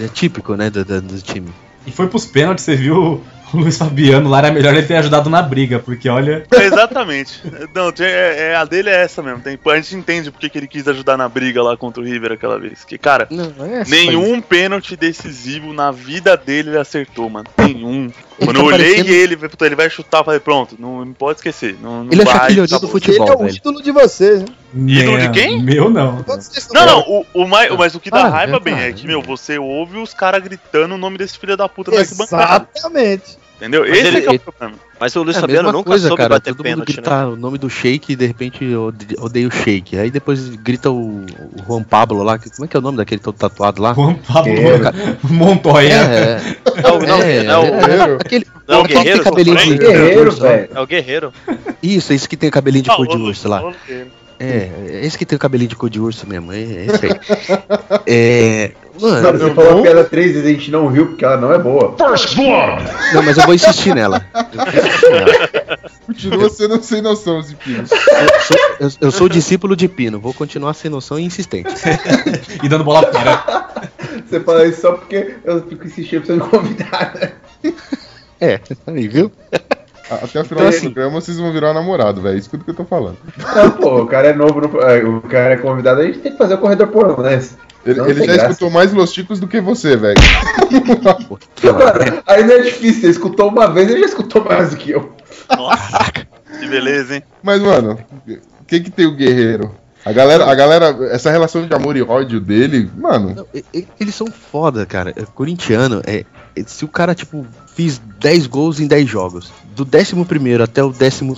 é típico, né, do, do- do time. E foi pros pênaltis, você viu o Luiz Fabiano lá, era melhor ele ter ajudado na briga, porque olha. Exatamente. Não, é, é- a dele é essa mesmo. Tem- a gente entende porque que ele quis ajudar na briga lá contra o River aquela vez. Que, cara, Não, é nenhum pênalti decisivo na vida dele ele acertou, mano. Nenhum. Ele Quando tá eu olhei parecendo- ele, puta, ele vai chutar, eu falei, pronto, não, não pode esquecer. Não, não Ele é vai, chacoalhador do acabou. futebol. Ele é o velho. ídolo de vocês, né? Ídolo de quem? Meu não. Não, não, o, o mais, mas o que dá Ah, raiva é, bem é que, meu, você ouve os caras gritando o nome desse filho da puta. Exatamente. Entendeu? Mas Esse ele- é que é o problema. Mas o Luiz É Fabiano nunca coisa, soube cara. bater Todo mundo pênalti, né? grita o nome do Shake e de repente ode- odeia o Shake. Aí depois grita o, o Juan Pablo lá. que- Como é que é o nome daquele todo tatuado lá? Juan Pablo Guerreiro. Montoya. É, Não, não, é, não, é, Guerreiro. aquele Não, aquele que Guerreiro, tem cabelinho de. Guerreiro, velho. É o Guerreiro. Isso, esse que tem cabelinho de cor de urso lá. dele. É, esse que tem o cabelinho de cor de urso mesmo. É, é esse aí. É. Mano, você falou a piada três vezes e a gente não riu porque ela não é boa. não, mas eu vou insistir nela. Eu vou insistir nela. Continua sendo sem noção, Zipino. Eu sou, eu- eu sou discípulo de Pino, vou continuar sem noção e insistente. E dando bola fora. Você fala isso só porque eu fico insistindo pra você me convidar, né? É, aí, viu? Até o final Então, do assim- programa vocês vão virar namorado, velho. Escuta o que eu tô falando. Não, pô, o cara é novo, no- é, o cara é convidado, a gente tem que fazer o corredor por né? Ele, Não ele já graça. escutou mais Los Chicos do que você, velho. Não é difícil, você escutou uma vez, ele já escutou mais do que eu. Nossa, que beleza, hein? Mas, mano, o que que tem o guerreiro? A galera, a galera, essa relação de amor e ódio dele, mano, Não, eles são foda, cara. É, Corintiano, é, é, se o cara, tipo, fiz 10 gols em 10 jogos, do 11 até o 15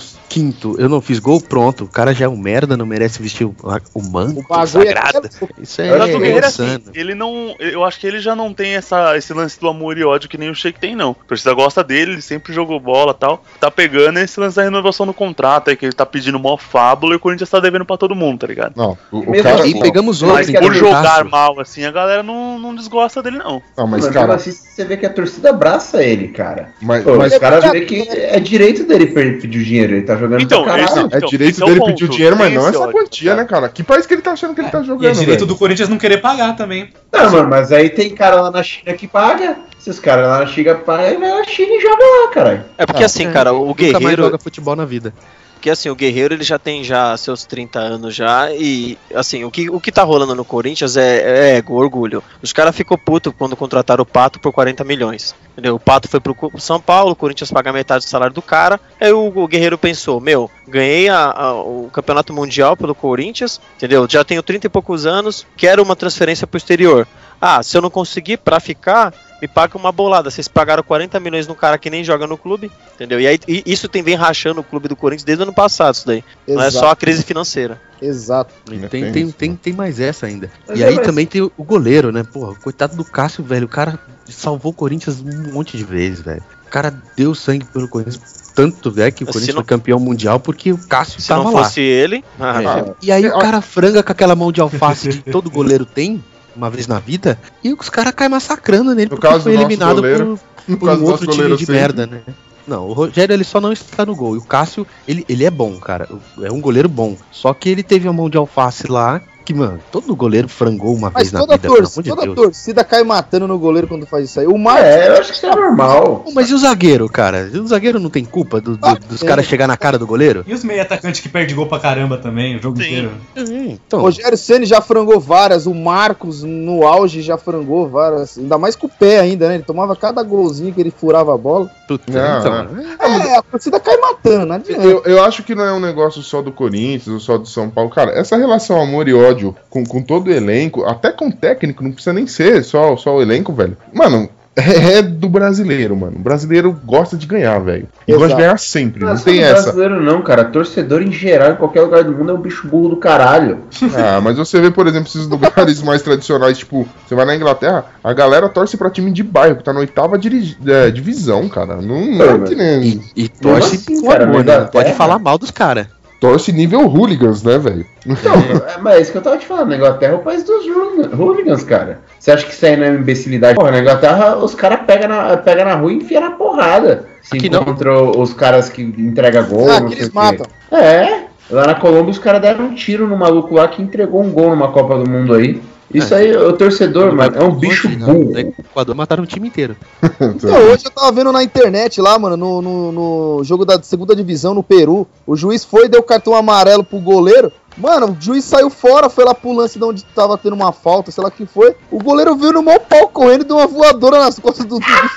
eu não fiz gol, pronto. O cara já é um merda, não merece vestir o, o manto O bagulho é sagrado. que- Isso é, Guerreiro, assim, ele não. Eu acho que ele já não tem essa, esse lance do amor e ódio que nem o Sheik tem, não. A torcida gosta dele, ele sempre jogou bola e tal. Tá pegando esse lance da renovação do contrato aí, que ele tá pedindo mó fábula e o Corinthians tá devendo pra todo mundo, tá ligado? não, o, o cara. assim, E pegamos Mas outro, que Por é jogar mal assim, a galera não, não desgosta dele, não. Não, mas Mano, cara, assim, você vê que a torcida abraça ele, cara. mas, Pô, mas os caras vê que é direito dele pedir o dinheiro, ele tá jogando Então, pra caralho. esse- é então, direito é o dele ponto, pedir o dinheiro, mas não esse essa ódio, quantia, tá né, cara? Que país que ele tá achando que ele tá E é jogando, direito velho? do Corinthians não querer pagar também. Não, mano, mas aí tem cara lá na China que paga. Se os caras lá na China pagam, vai na China e joga lá, caralho. É porque Ah, assim, É, cara, o Nunca mais Guerreiro. joga futebol na vida. Porque assim, o Guerreiro ele já tem já seus 30 anos já e assim, o que, o que tá rolando no Corinthians é, é ego, orgulho. Os caras ficou puto quando contrataram o Pato por 40 milhões. Entendeu? O Pato foi pro São Paulo, o Corinthians paga metade do salário do cara. Aí o, o Guerreiro pensou: Meu, ganhei a- a- o campeonato mundial pelo Corinthians, entendeu? Já tenho 30 e poucos anos, quero uma transferência pro exterior. Ah, se eu não conseguir pra ficar, me paga uma bolada. Vocês pagaram 40 milhões num cara que nem joga no clube, entendeu? E aí e isso tem vem rachando o clube do Corinthians desde o ano passado, isso daí. Não é só a crise financeira. Exato. Tem, tem tem, né? tem mais essa ainda. Mas e é, aí mas- também tem o goleiro, né? Porra, coitado do Cássio, velho. O cara salvou o Corinthians um monte de vezes, velho. O cara deu sangue pelo Corinthians. Tanto, velho, que o Se Corinthians não- foi campeão mundial porque o Cássio Se tava não lá. fosse ele, ah, É. E aí o cara franga com aquela mão de alface que todo goleiro tem, uma vez na vida, e os caras caem massacrando nele No porque caso foi eliminado goleiro, por, por um outro time de sempre. merda, né? Não, o Rogério ele só não está no gol. E o Cássio, ele, ele é bom, cara. É um goleiro bom. Só que ele teve a mão de alface lá, que, mano, todo goleiro frangou uma Mas vez na toda, vida, torcida, de toda Deus. torcida cai matando no goleiro quando faz isso aí. O Marcos. É, eu acho que isso é normal. Mas e o zagueiro, cara? O zagueiro não tem culpa do- do- Ah, dos é. caras chegar na cara do goleiro? E os meio atacantes que perde gol pra caramba também, o jogo Sim. inteiro. Então, Rogério Ceni já frangou várias, o Marcos no auge já frangou várias, ainda mais com o pé ainda, né? Ele tomava cada golzinho que ele furava a bola. puta, Não, então, É, a torcida cai matando, não adianta. Eu, eu acho que não é um negócio só do Corinthians ou só do São Paulo. Cara, essa relação amor e ódio com, com todo o elenco, até com o técnico, não precisa nem ser só, só o elenco, velho. Mano, é, é do brasileiro, mano. O brasileiro gosta de ganhar, velho. E Exato. gosta de ganhar sempre, Não, não é tem do essa. brasileiro não, cara. Torcedor em geral, em qualquer lugar do mundo, é um bicho burro do caralho. Ah, mas você vê, por exemplo, esses lugares mais tradicionais, tipo, você vai na Inglaterra, a galera torce pra time de bairro, que tá na oitava é, divisão, cara. Não, não é que nem. e, e torce assim, com cara, amor, né? Não pode falar mal dos caras. Torce nível hooligans, né, velho? Então, é, mas é isso que eu tava te falando. Na Inglaterra é o país dos hooligan- hooligans, cara. Você acha que isso aí não é imbecilidade? Porra, na Inglaterra os caras pegam na, pega na rua e enfiam na porrada. Se Aqui não. encontrou os caras que entregam gol, Ah, não sei eles o quê. matam. É, lá na Colômbia os caras deram um tiro no maluco lá que entregou um gol numa Copa do Mundo aí. Isso aí, o torcedor, mano, é um bicho Hoje, burro. No Equador mataram o time inteiro. Não, hoje eu tava vendo na internet lá, mano, no, no, no jogo da segunda divisão no Peru. O juiz foi e deu cartão amarelo pro goleiro. Mano, o juiz saiu fora, foi lá pro lance de onde tava tendo uma falta, sei lá o que foi. O goleiro veio no mau pau correndo e deu uma voadora nas costas do, velho.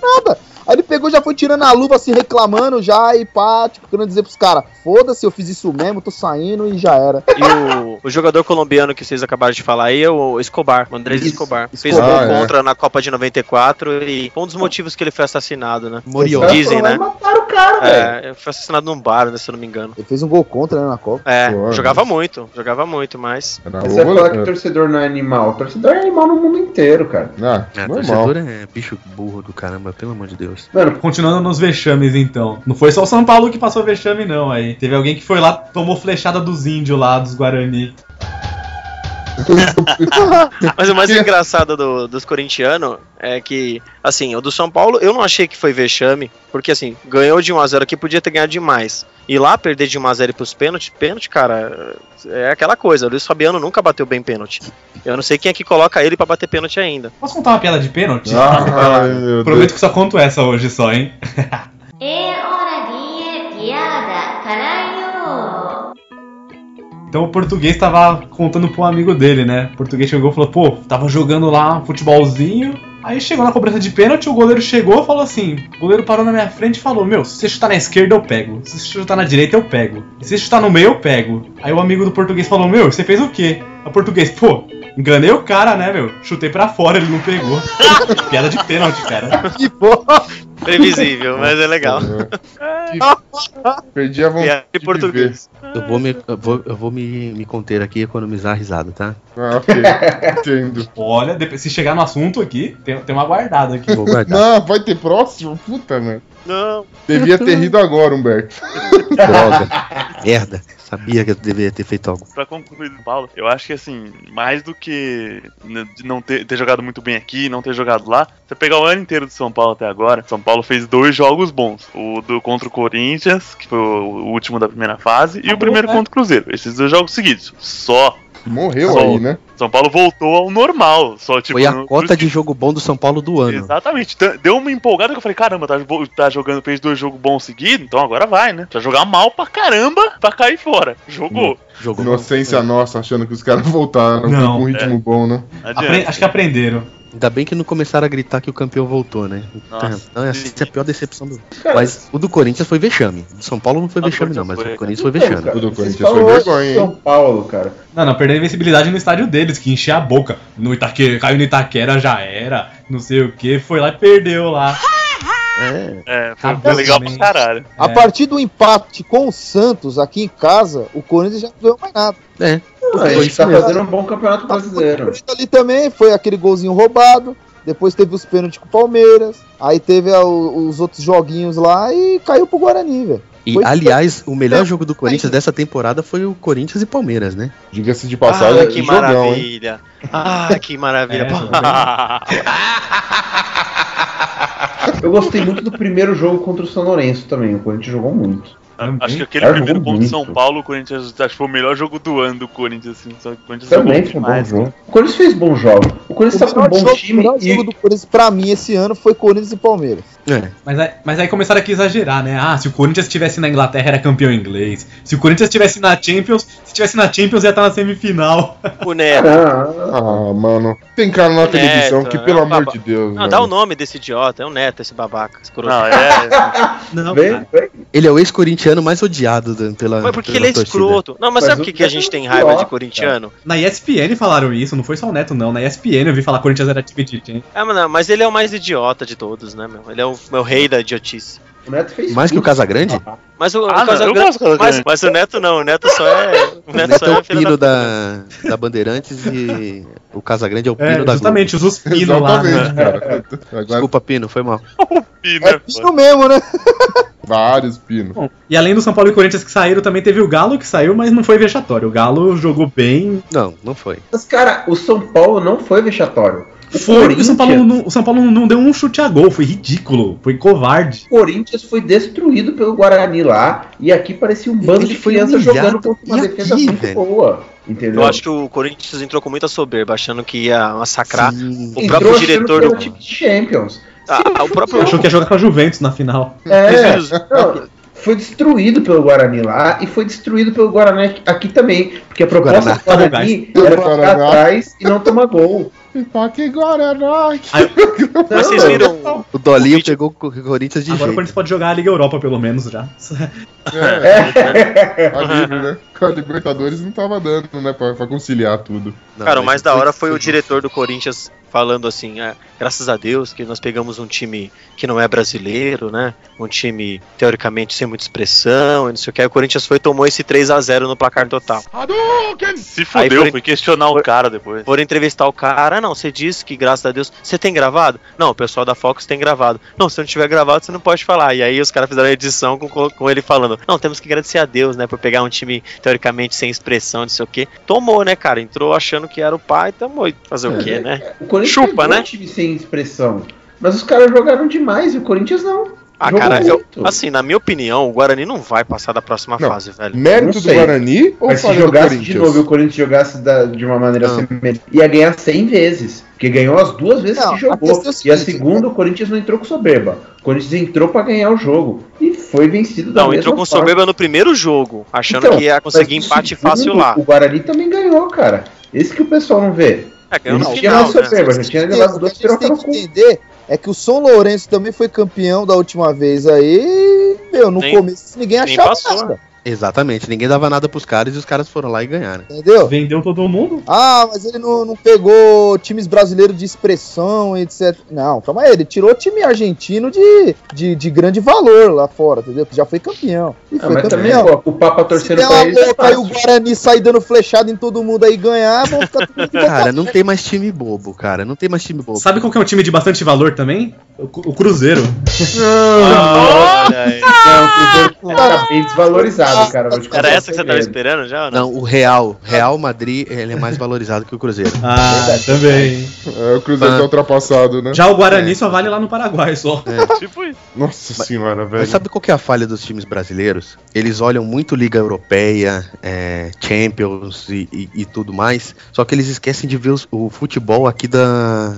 Nada. Aí ele pegou, já foi tirando a luva, assim, reclamando já e pá, tipo, querendo dizer pros caras: foda-se, eu fiz isso mesmo, tô saindo e já era. E o, o jogador colombiano que vocês acabaram de falar aí é o Escobar, o Andrés Isso, Escobar. Fez Escobar, um gol é. contra na Copa de 94 e foi um dos motivos que ele foi assassinado, né? Caras Dizem, né? Mataram o cara, velho. É, foi assassinado num bar, né, se eu não me engano. Ele fez um gol contra, né, na Copa. É, Pô, jogava muito, jogava muito, mas. Era Você vai falar que o torcedor não é animal. O torcedor é animal no mundo inteiro, cara. Ah, É, normal. torcedor é bicho burro do caramba, pelo amor de Deus. Mano, Continuando nos vexames, então. Não foi só o São Paulo que passou vexame, não. Aí teve alguém que foi lá, tomou flechada dos índios lá, dos Guarani. Mas o mais engraçado do- dos corintianos é que, assim, o do São Paulo eu não achei que foi vexame, porque assim, ganhou de 1x0 aqui, podia ter ganhado demais. E lá perder de 1x0 pros pênaltis, pênalti, cara, é aquela coisa. O Luiz Fabiano nunca bateu bem pênalti. Eu não sei quem é que coloca ele pra bater pênalti ainda. Posso contar uma piada de pênalti? Meu Prometo Deus. que só conto essa hoje só, hein? É hora de piada, caralho! Então o português tava contando pra um amigo dele, né? O português chegou e falou, pô, tava jogando lá um futebolzinho. Aí chegou na cobrança de pênalti, o goleiro chegou e falou assim: o goleiro parou na minha frente e falou: Meu, se você chutar na esquerda, eu pego. Se você chutar na direita, eu pego. Se você chutar no meio, eu pego. Aí o amigo do português falou: Meu, você fez o quê? O português, pô, enganei o cara, né, meu? Chutei pra fora, ele não pegou. Piada de pênalti, cara. Que porra! Previsível, mas é legal. Perdi a vontade de de português. Eu vou me, eu vou, eu vou me, me conter aqui e economizar a risada, tá? Ah, ok, entendo. Olha, se chegar no assunto aqui, tem, tem uma guardada aqui. Vou guardar. Não, vai ter próximo? Puta, mano. Não, Devia ter rido agora, Humberto. Droga. Merda. Sabia que eu deveria ter feito algo. Pra concluir do Paulo, eu acho que assim, mais do que não ter, ter jogado muito bem aqui, não ter jogado lá, você pegar o ano inteiro do São Paulo até agora, São Paulo fez dois jogos bons. O do contra o Corinthians, que foi o último da primeira fase, e o primeiro né? contra o Cruzeiro. Esses dois jogos seguidos. Só. Morreu Só- aí, né? São Paulo voltou ao normal. Só, tipo, Foi a não- cota de jogo bom do São Paulo do ano. Exatamente. Tá- Deu uma empolgada que eu falei, caramba, tá, tá jogando, fez dois jogos bons seguidos, então agora vai, né? Vai jogar mal pra caramba pra cair fora. Jogou. Jogou Inocência nossa, achando que os caras voltaram Não, com um ritmo bom, né? Apre- Acho que aprenderam. Ainda bem que não começaram a gritar que o campeão voltou, né? Nossa. Não, essa é a pior decepção do. Cara, Mas o do Corinthians foi vexame. Do São Paulo não foi do vexame, não, mas o foi. Corinthians foi então, vexame. cara, O do Corinthians foi vergonha? São Paulo, cara. Não, não, perdeu a invencibilidade no estádio deles, que enchia a boca. No Itaque, caiu no Itaquera, já era. Não sei o que, foi lá e perdeu lá. É. É, foi, legal pra caralho. A É. partir do empate com o Santos aqui em casa, o Corinthians já não ganhou mais nada. É. A Foi gente isso tá mesmo. fazendo um bom campeonato O brasileiro. Ali também foi aquele golzinho roubado. Depois teve os pênaltis com o Palmeiras. Aí teve a- os outros joguinhos lá e caiu pro Guarani, velho. E, Foi- aliás, o melhor jogo do Corinthians dessa temporada foi o Corinthians e Palmeiras, né? Diga-se de passagem, Ah, que jogão, hein? maravilha. Ah, que maravilha. É. Eu gostei muito do primeiro jogo contra o São Lourenço também. O Corinthians jogou muito. Acho que aquele Cara, primeiro ponto de São. Paulo, o Corinthians acho que foi o melhor jogo do ano do Corinthians, assim. Só que o Corinthians Também foi um bom demais, jogo. O Corinthians fez bom jogo. O Corinthians tá com um bom jogo, o time melhor e jogo do Corinthians pra mim esse ano foi Corinthians e Palmeiras. É. Mas aí, mas aí começaram aqui a exagerar, né? Ah, se o Corinthians estivesse na Inglaterra era campeão inglês. Se o Corinthians estivesse na Champions, se estivesse na Champions ia estar na semifinal. O Neto. Ah, Ah, mano. Tem cara na televisão Neto, que, é pelo um amor de Deus. Não, velho. dá o nome desse idiota. É o Neto, esse babaca. escroto. Não, é. Não, vem, cara. vem. Ele é o ex-corintiano mais odiado da- pela. Mas porque pela ele é torcida. escroto. Não, mas, Mas sabe o por que, que a gente é tem raiva de idiota, corintiano? Na ESPN falaram isso, não foi só o Neto, não. Na ESPN eu vi falar que o Corinthians era time de time. É, mas, não, mas ele é o mais idiota de todos, né, meu? Ele é o, meu rei da idiotice. O Neto fez Mais que o. Casagrande? Mas o, o Ah, eu Casagrande- mas, mas o Neto não, o Neto só é. O O Neto Neto só é é o filho pino da. da, da Bandeirantes e o Casagrande é o pino É, da justamente, os Pino lá. Exatamente, Né? cara. Agora, Desculpa, Pino, foi mal. Ih, É né, pino mesmo, né? vários pinos. Bom, e além do São Paulo e Corinthians que saíram, também teve o Galo que saiu, mas não foi vexatório. O Galo jogou bem. Não, não foi. Mas, cara, o São Paulo não foi vexatório. O Foi, porque o São Paulo, não, o São Paulo não deu um chute a gol, foi ridículo, foi covarde. O Corinthians foi destruído pelo Guarani lá e aqui parecia um bando Ele de crianças jogando contra uma E defesa aqui, muito velho? boa. Entendeu? Eu acho que o Corinthians entrou com muita soberba, achando que ia massacrar. Sim. O Entrou próprio achando diretor do. time de Champions. Ah, o próprio. Achou que ia jogar com a Juventus na final. É, não, foi destruído pelo Guarani lá e foi destruído pelo Guarani aqui, aqui também. Porque a proposta Guaraná. do Guarani era ficar atrás e não tomar gol. Pipoca Guaraná. Mas vocês viram. O Dolinho O pegou o Corinthians de Agora o jeito. Corinthians pode jogar a Liga Europa, pelo menos, já. É, alívio, né? Com a Libertadores não tava dando, né? Pra, pra conciliar tudo. Não, Cara, o mais da hora foi o diretor do Corinthians falando assim: é, graças a Deus que nós pegamos um time que não é brasileiro, né? Um time teoricamente sem muita expressão e não sei o que. Aí o Corinthians foi e tomou esse 3 a 0 no placar total. Se fudeu, foi- questionar o cara depois. Foram entrevistar o cara, ah, não, você disse que graças a Deus. Você tem gravado? Não, o pessoal da Fox tem gravado. Não, se não tiver gravado, você não pode falar. E aí os caras fizeram a edição com, com ele falando: Não, temos que agradecer a Deus, né? Por pegar um time teoricamente sem expressão, não sei o quê. Tomou, né, cara? Entrou achando que era o pai, tomou. E Fazer o quê, né? O Corinthians Chupa, né? um time sem expressão. Mas os caras jogaram demais e o Corinthians não. Ah, Jogou cara, eu, assim, na minha opinião, o Guarani não vai passar da próxima Não. fase, velho. Mérito do. Guarani ou Mas se jogasse de novo e o Corinthians jogasse da- de uma maneira Não. semelhante, ia ganhar 100 vezes. Porque ganhou as duas vezes Não, que a jogou. é o e a segunda, o Corinthians não entrou com soberba. O Corinthians entrou pra ganhar o jogo. E foi vencido da Não, mesma entrou com forma. soberba no primeiro jogo, achando Então, que ia conseguir empate segundo, fácil lá. O Guarani também ganhou, cara. Esse que o pessoal não vê. É, ganhou Ele no tinha final, mais né? tinha levado pirocas no cu. entender é que o São Lourenço também foi campeão da última vez aí. Meu, no Nem- começo ninguém achava passou, nada. Exatamente, ninguém dava nada pros caras e os caras foram lá e ganharam. Entendeu? Vendeu todo mundo. Ah, mas ele não, não pegou times brasileiros de expressão, etc. Não, calma aí, ele tirou time argentino de, de, de grande valor lá fora, entendeu? Que já foi campeão. E Ah, foi mas também, campeão. pô, o Papa torcendo pra ele. é louca aí o. Guarani sair dando flechada em todo mundo aí ganhar, vão ficar tudo boca Cara, não tem mais time bobo, cara. Não tem mais time bobo. Sabe qual que é um time de bastante valor também? O, o Cruzeiro. Ah, olha aí. Não, o Cruzeiro tá bem desvalorizado. Cara. vou te contar Era essa que você tava esperando já? ou Não. Não, o Real, Real Madrid, ele é mais valorizado que o Cruzeiro. Ah, também. É, o Cruzeiro tá ultrapassado, né? Já o Guarani só vale lá no Paraguai só. Tipo isso. Nossa senhora, velho. Mas sabe qual que é a falha dos times brasileiros? Eles olham muito Liga Europeia, é, Champions e, e- e tudo mais, só que eles esquecem de ver os- o futebol aqui da,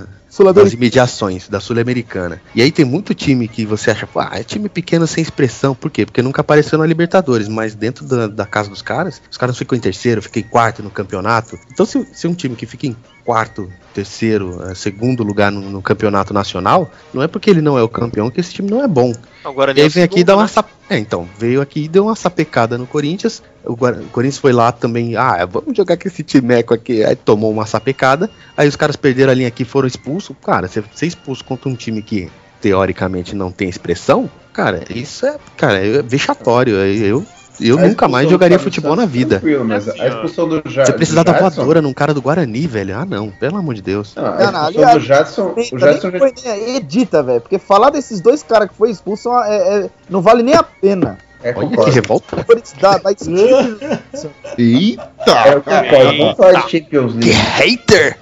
das imediações, da Sul-Americana. E aí tem muito time que você acha, "Pô, ah, é time pequeno sem expressão. Por quê? Porque nunca apareceu na Libertadores, mas dentro da, da casa dos caras, os caras ficam em terceiro, ficam em quarto no campeonato. Então se, se um time que fica em quarto, terceiro, eh, segundo lugar no, no campeonato nacional, não é porque ele não é o campeão que esse time não é bom. Agora E aí vem aqui e dá uma sap... É, então, veio aqui e deu uma sapecada no Corinthians. O, Guar- o Corinthians foi lá também, ah, vamos jogar com esse timeco aqui. Aí tomou uma sapecada. Aí os caras perderam a linha aqui, foram expulsos. Cara, você ser expulso contra um time que teoricamente não tem expressão, cara, isso é, cara, é vexatório. Eu, eu A nunca mais jogaria futebol na vida. Tranquilo, mas Assim, a expulsão do Ja- Você precisar da Jadson- voadora num cara do Guarani, velho. Ah, não, pelo amor de Deus. Não, a Não, não, expulsão aliás, do Jadson. O Jadson já foi nem edita, velho. Porque falar desses dois caras que foi expulso é- é- não vale nem a pena. é Olha que concordo. revolta. Esse tipo Eita! É, eu concordo. Vamos falar de Champions Que League. hater!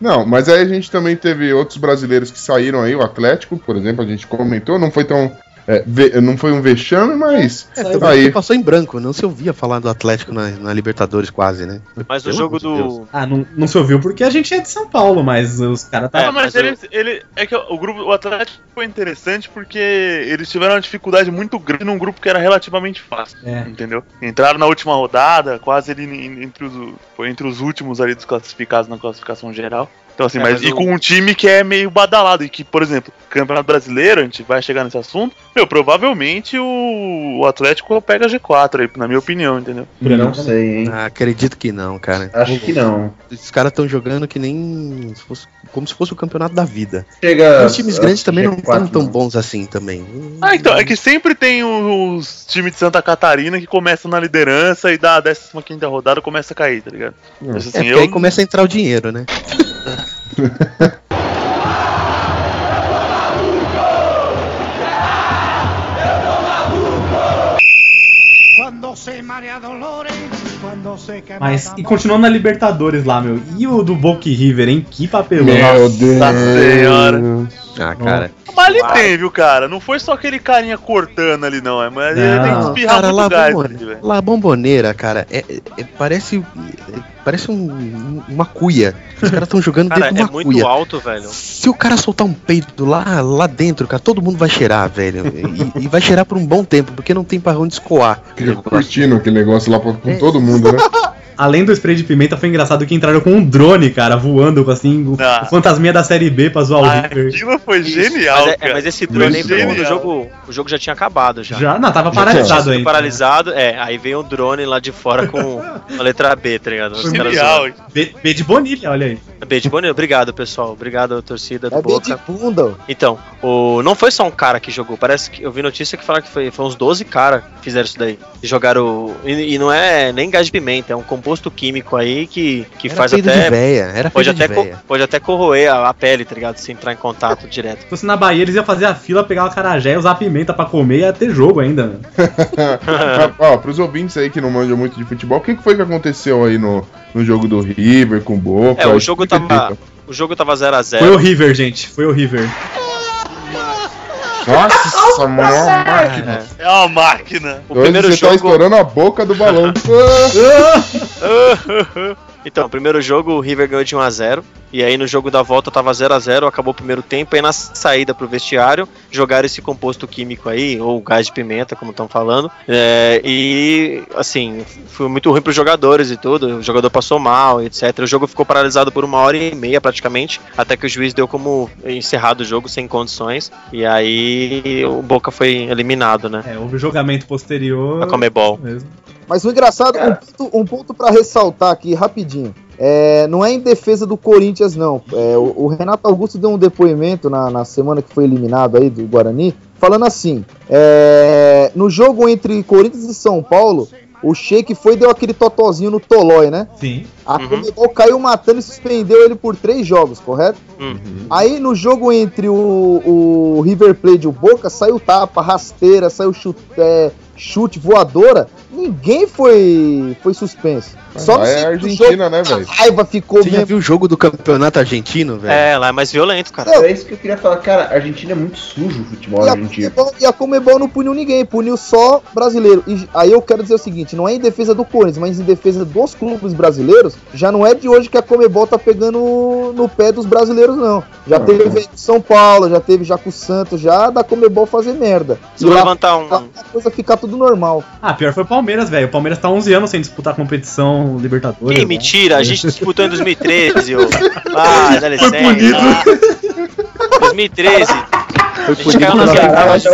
Não, mas aí a gente também teve outros brasileiros que saíram aí, o Atlético, por exemplo, a gente comentou, não foi tão. É, ve- não foi um vexame, mas. É, aí. também passou em branco, não se ouvia falar do Atlético na, na Libertadores quase, né? Mas o Pelo jogo amor de Deus. do. Ah, não, não se ouviu porque a gente é de São Paulo, mas os caras tá. É, Ah, mas mas ele, ele. É que o grupo. O Atlético foi interessante porque eles tiveram uma dificuldade muito grande num grupo que era relativamente fácil. É. Entendeu? Entraram na última rodada, quase em- entre os, foi entre os últimos ali dos classificados na classificação geral. Então assim, É, mas, mas e o- com um time que é meio badalado e que, por exemplo, Campeonato Brasileiro, a gente vai chegar nesse assunto, meu, provavelmente o, o Atlético pega G4 aí, na minha opinião, entendeu? Não sei, hein? Ah, acredito que não, cara. Acho que não. Esses caras estão jogando que nem. se fosse- como se fosse o campeonato da vida. Chega. Os times grandes também não G4, estão tão não. bons assim também. Ah, então, é que sempre tem os times de Santa Catarina que começam na liderança e da 15 rodada começa a cair, tá ligado? Hum. Mas, É assim, porque eu, aí começa a entrar o dinheiro, né? Mas, e continuando na Libertadores lá, meu. E o do Boca River, hein? Que papelão. Meu Deus. Senhora. Ah, cara. Mas ali tem, viu, cara? Não foi só aquele carinha cortando ali, não. É, mas ele Não. tem que espirrar cara, muito lá, gás bombone- ali, velho. lá bomboneira, cara, é, é- parece. É- parece um- uma cuia. Os caras estão jogando Cara, dentro de é uma muito cuia. alto, velho. Se o cara soltar um peido lá, lá dentro, cara, todo mundo vai cheirar, velho. E, e vai cheirar por um bom tempo, porque não tem pra onde escoar. Fica curtindo aquele negócio lá com todo mundo, né? Além do spray de pimenta, foi engraçado que entraram com um drone, cara, voando assim, o, Ah. o fantasminha da série B pra zoar o Ah, River. Aquilo foi Isso. genial, Mas, é- cara. é, mas esse drone aí foi quando o jogo, o jogo já tinha acabado já. Já, não, tava Já paralisado ainda. paralisado, é, aí veio um drone lá de fora com a letra B, tá ligado? Caras Genial. B, B de Bonilha, olha aí. B de Bonito, obrigado pessoal, obrigado torcida do É bem de Boca. bunda. Então, o, não foi só um cara que jogou, parece que eu vi notícia que falaram que foi, foi uns 12 caras que fizeram isso daí. E jogaram. E, e não é nem gás de pimenta, é um composto químico aí que, que Era faz até. véia, era Pode até, co- pode até corroer a, a pele, tá ligado? Se entrar em contato direto. Se fosse na Bahia, eles iam fazer a fila, pegar o carajé, usar a pimenta pra comer e ia ter jogo ainda. Mas, Ó, pros ouvintes aí que não manjam muito de futebol, o que, que foi que aconteceu aí no, no jogo do River com o Boca? É, o jogo tava. aí, O jogo tava 0x0. Foi o River, gente, foi o River. Nossa, mano, é uma máquina. É. Uma máquina. O Hoje primeiro você tá jogo. estourando a boca do balão. Então, primeiro jogo o River ganhou de 1x0. E aí no jogo da volta tava 0x0, acabou o primeiro tempo. Aí na saída pro vestiário, jogaram esse composto químico aí, ou gás de pimenta, como estão falando. É, e assim, foi muito ruim pros jogadores e tudo. O jogador passou mal, etc. O jogo ficou paralisado por uma hora e meia praticamente. Até que o juiz deu como encerrado o jogo sem condições. E aí o Boca foi eliminado, né? É, houve o julgamento posterior. A Comebol. mesmo. Mas o engraçado, um ponto, um ponto para ressaltar aqui rapidinho. É, não é em defesa do Corinthians, não. É, o, o Renato Augusto deu um depoimento na, na semana que foi eliminado aí do Guarani, falando assim: é, no jogo entre Corinthians e São Paulo, o Sheik foi e deu aquele totozinho no Tolói, né? Sim. A Uhum. Comebol caiu matando e suspendeu ele por três jogos, correto? Hum. Aí no jogo entre o, o River Plate e o Boca, saiu tapa, rasteira, saiu chute, é, chute, voadora, ninguém foi, foi suspenso. Só lá no é Argentina, né, velho? a raiva ficou Você já mesmo. viu o jogo do campeonato argentino, velho? É, lá é mais violento, cara. Era isso que eu queria falar, cara. A Argentina é muito sujo o futebol E a, argentino. Comebol, e a Comebol não puniu ninguém, puniu só brasileiro. E aí eu quero dizer o seguinte: não é em defesa do Corinthians, mas em defesa dos clubes brasileiros. Já não é de hoje que a Comebol tá pegando no pé dos brasileiros, não. Já Não, teve não. São Paulo, já teve já com o Santos, já da Comebol fazer merda. E Se eu lá levantar um. a coisa ficar tudo normal. Ah, pior foi o Palmeiras, velho. O Palmeiras tá 11 anos sem disputar a competição Libertadores. Ih, né? mentira, a gente disputou em 2013, ô. Ah, dá licença. 2013. Foi A gente caiu nas oitavas.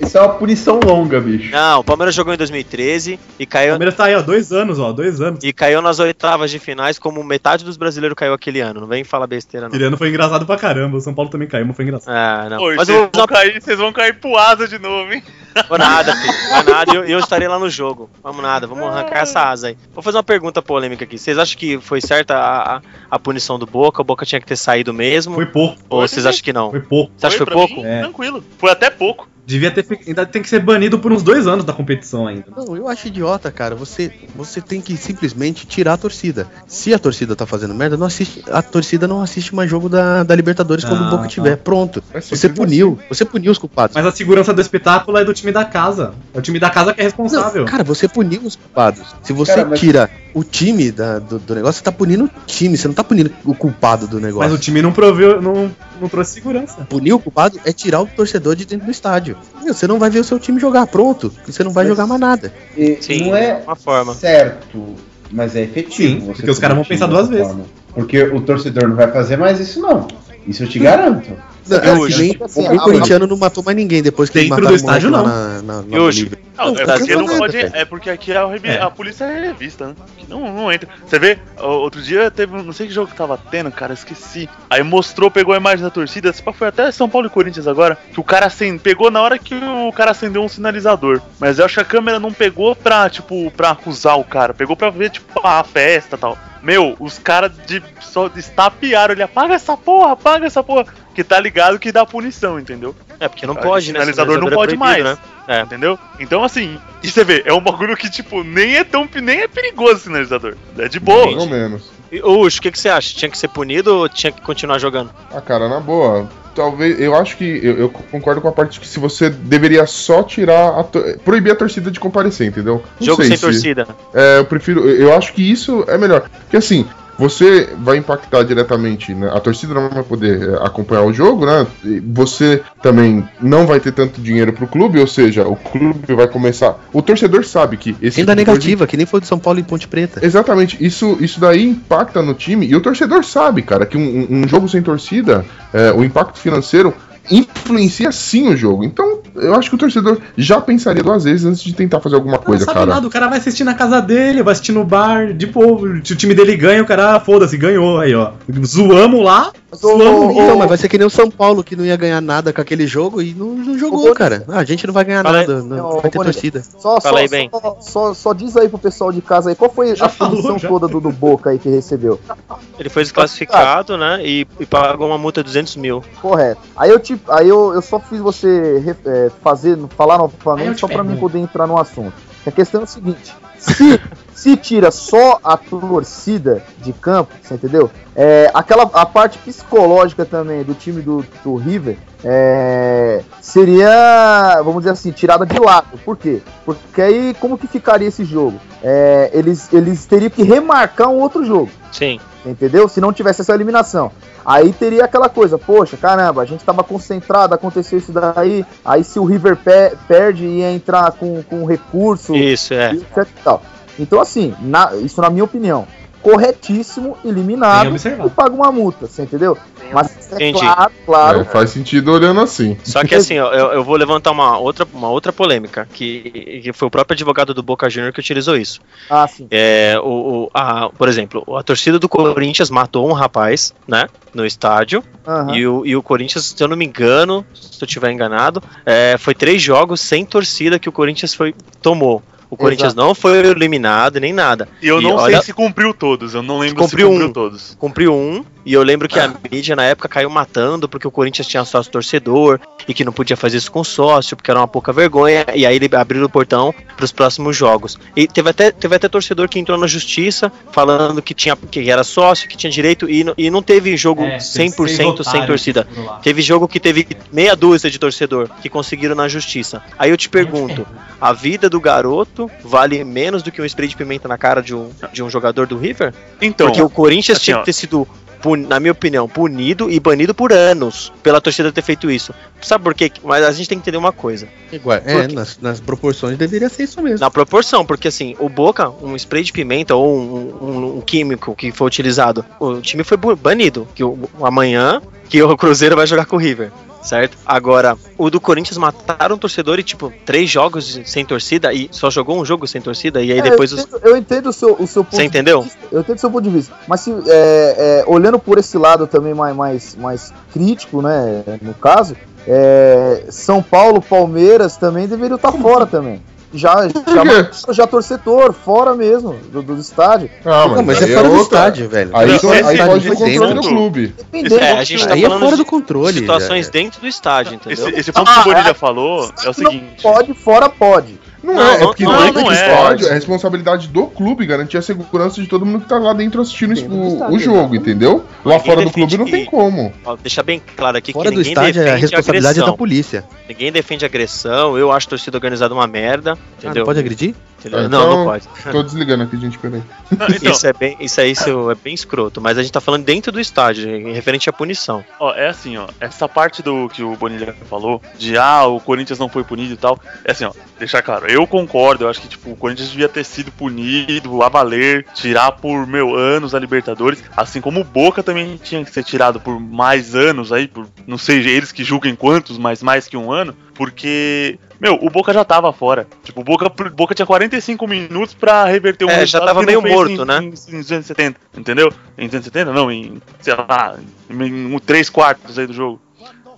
Isso é uma punição- longa, bicho. Não, o Palmeiras jogou em 2013 e O caiu, Palmeiras tá aí, ó, dois anos, ó, dois anos. e caiu nas oitavas de finais, como metade dos brasileiros caiu aquele ano. Não vem falar besteira, não. Aquele ano foi engraçado pra caramba. O São Paulo também caiu, mas foi engraçado. Ah, não. Oi, Mas vocês, vou vão cair, vocês vão cair pro asa de novo, hein? Vou nada, filho. Vai nada. e Eu, eu estarei lá no jogo. Vamos nada. Vamos arrancar essa asa aí. Vou fazer uma pergunta polêmica aqui. Vocês acham que foi certa a, a, a punição do Boca? O Boca tinha que ter saído mesmo? Foi pouco, Ou vocês acham que não? foi pouco. Você acha que foi pra pouco? mim, É. Tranquilo. Foi até pouco. Devia ter. Ainda tem que ser banido por uns dois anos da competição ainda. Não, eu acho idiota, cara. Você, você tem que simplesmente tirar a torcida. Se a torcida tá fazendo merda, não assiste, a torcida não assiste mais jogo da, da Libertadores quando Ah, o Boca tá. tiver. Pronto. Você puniu. Você puniu os culpados. Mas a segurança do espetáculo é do time da casa. É o time da casa que é responsável. Não, cara, você puniu os culpados. Se você Cara, mas- tira o time da- do, do negócio, você tá punindo o time, você não tá punindo o culpado do negócio. Mas o time não proveu, não, não trouxe segurança. Punir o culpado é tirar o torcedor de dentro do estádio. Meu, você não vai ver o seu time jogar pronto, você não vai Mas- jogar mais nada. E Sim, não é uma forma. certo, mas é efetivo. Sim, você porque os caras vão pensar duas vezes. forma. Porque o torcedor não vai fazer mais isso, não. Isso eu te garanto. Não, é hoje, assim, o corintiano não matou mais ninguém depois que Dentro eles do mataram o estádio, não. lá na, na, na E hoje? Não, Não, é tá porque não pode. É porque aqui a, revi- É. a polícia é revista, né? Que Não, não entra. Você vê, outro dia teve. um- Não sei que jogo que tava tendo, cara, esqueci. Aí mostrou, pegou a imagem da torcida. esse pá, Foi até São Paulo e Corinthians agora. Que o cara acende, pegou na hora que o cara acendeu um sinalizador. Mas eu acho que a câmera não pegou pra, tipo, pra acusar o cara. Pegou pra ver, tipo, a festa e tal. Meu, os caras de só estapearam. Ele apaga essa porra, apaga essa porra. Que tá ligado que dá punição, entendeu? É, porque não Ah, pode, né? sinalizador não é pode proibido, mais. Né? É. Entendeu? Então, assim, e você vê, é um bagulho que, tipo, nem é tão. nem é perigoso o sinalizador. É de boa. Mais ou menos. E, o que, que você acha? Tinha que ser punido ou tinha que continuar jogando? Ah, cara, na boa. Talvez. Eu acho que. Eu, eu concordo com a parte de que se você deveria só tirar. A proibir a torcida de comparecer, entendeu? Não Jogo sei sem se- torcida. É, eu prefiro. Eu eu acho que isso é melhor. Porque assim. Você vai impactar diretamente, né? A torcida não vai poder é, acompanhar o jogo, né? Você também não vai ter tanto dinheiro pro clube, ou seja, o clube vai começar. O torcedor sabe que esse Renda tipo de negativa, que nem foi de São Paulo e Ponte Preta. Exatamente, isso, isso daí impacta no time e o torcedor sabe, cara, que um, um- um jogo sem torcida, é, o impacto financeiro influencia sim o jogo. Então, eu acho que o torcedor já pensaria duas vezes antes de tentar fazer alguma coisa, não sabe cara. nada, o cara vai assistir na casa dele, vai assistir no bar, de povo. Se o time dele ganha, o cara, ah, foda-se, ganhou aí, ó. Zoamos lá, Mas, ô, Então, mas vai ser que nem o São Paulo, que não ia ganhar nada com aquele jogo e não, não jogou, cara. Ah, a gente não vai ganhar Fala nada, não, Não, vai ter Bonito. torcida. Só, Fala só, aí, bem. só, só, só diz aí pro pessoal de casa aí, qual foi Já a punição toda do, do Boca aí que recebeu? Ele foi desclassificado, né? E, e pagou uma multa de 200 mil. Correto. Aí eu te, aí eu, eu só fiz você é, fazer, falar novamente te só pra mim poder entrar no assunto. A questão é o seguinte: se, se tira só a torcida de campo, você entendeu? É, aquela a parte psicológica também do time do, do River é, seria, vamos dizer assim, tirada de lado. Por quê? Porque aí como que ficaria esse jogo? É, eles, eles teriam que remarcar um outro jogo Sim. entendeu? Se não tivesse essa eliminação. Aí teria aquela coisa, poxa, caramba, a gente tava concentrado, aconteceu isso daí, aí se o River pe- perde ia entrar com, com recurso Isso, é. etc tal. Então assim, na- isso na minha opinião, corretíssimo, eliminado e paga uma multa, você entendeu? Mas é Entendi. claro, claro, É, faz sentido olhando assim. Só que assim, ó, eu, eu vou levantar uma outra, uma outra polêmica, que, que foi o próprio advogado do Boca Juniors que utilizou isso. ah, sim. É, o, o- a, por exemplo, a torcida do Corinthians matou um rapaz, né? No estádio. aham. E, o, e o Corinthians, se eu não me engano, se eu estiver enganado, é, foi três jogos sem torcida que o Corinthians foi, tomou. O Corinthians não foi eliminado nem nada. E eu E não olha- sei se cumpriu todos, eu não lembro Cumpriu se cumpriu um. todos. Cumpriu um, e eu lembro que a mídia na época caiu matando porque o Corinthians tinha sócio torcedor e que não podia fazer isso com sócio, porque era uma pouca vergonha, e aí ele abriu o portão para os próximos jogos. E teve até, teve até torcedor que entrou na justiça falando que tinha que era sócio, que tinha direito, e, não- e não teve jogo É, 100% seis sem torcida. Teve jogo que teve meia dúzia de torcedor que conseguiram na justiça. Aí eu te pergunto, a vida do garoto vale menos do que um spray de pimenta na cara de um, de um jogador do River? Então, Porque o Corinthians assim, tinha que ter sido, na minha opinião, punido e banido por anos pela torcida ter feito isso. Sabe por quê? Mas a gente tem que entender uma coisa. Igual, é, nas, nas proporções deveria ser isso mesmo. Na proporção, porque assim, o Boca, um spray de pimenta ou um, um- um químico que foi utilizado, o time foi banido. Que o, amanhã que o Cruzeiro vai jogar com o River. Certo? Agora, o do Corinthians mataram o torcedor e, tipo, três jogos sem torcida e só jogou um jogo sem torcida e aí É, depois eu os. entendo, eu entendo o seu, o seu ponto Você entendeu? de vista. Eu entendo o seu ponto de vista. Mas se, é, é, olhando por esse lado também mais, mais, mais crítico, né? No caso, é, São Paulo, Palmeiras também deveriam estar fora também. Já, já, já torcedor, fora mesmo do, do estádio. Ah, mas aí é fora do estádio, velho. Aí, aí pode controle do clube. É, a gente tá Aí é fora do controle. situações já. dentro do estádio, entendeu? esse, esse ponto que o Bonilha falou é o seguinte. Pode, fora pode. Não, Não, é, é porque não, dentro não do é. estádio é responsabilidade do clube garantir a segurança de todo mundo que tá lá dentro assistindo Dentro do o, estádio, o jogo, entendeu? Lá Ninguém fora do clube não tem como. Ó, deixar bem claro aqui Fora que do ninguém estádio é a defende responsabilidade agressão. da polícia. Ninguém defende agressão, eu acho torcida organizada uma merda, Ah, entendeu? não pode agredir? Entendeu? Ah, Não, então- não pode. Tô desligando aqui, gente, peraí. Não, então, Isso é bem, isso é isso é bem escroto, mas a gente tá falando dentro do estádio, em referente à punição. ó, é assim, ó. Essa parte do que o Bonilha falou, de ah, o Corinthians não foi punido e tal. É assim, ó, deixar claro, eu concordo, eu acho que tipo, o Corinthians devia ter sido punido a valer, tirar por meu anos a Libertadores, assim como o Boca também tinha que ser tirado por mais anos aí, por não sei eles que julguem quantos, mas mais que um ano, porque meu, o Boca já tava fora. Tipo, o Boca, o Boca tinha 45 minutos pra reverter um É, já tava meio morto, em, né? Em, em 270, entendeu? Em 270 não, em, sei lá, em, em 3 quartos aí do jogo.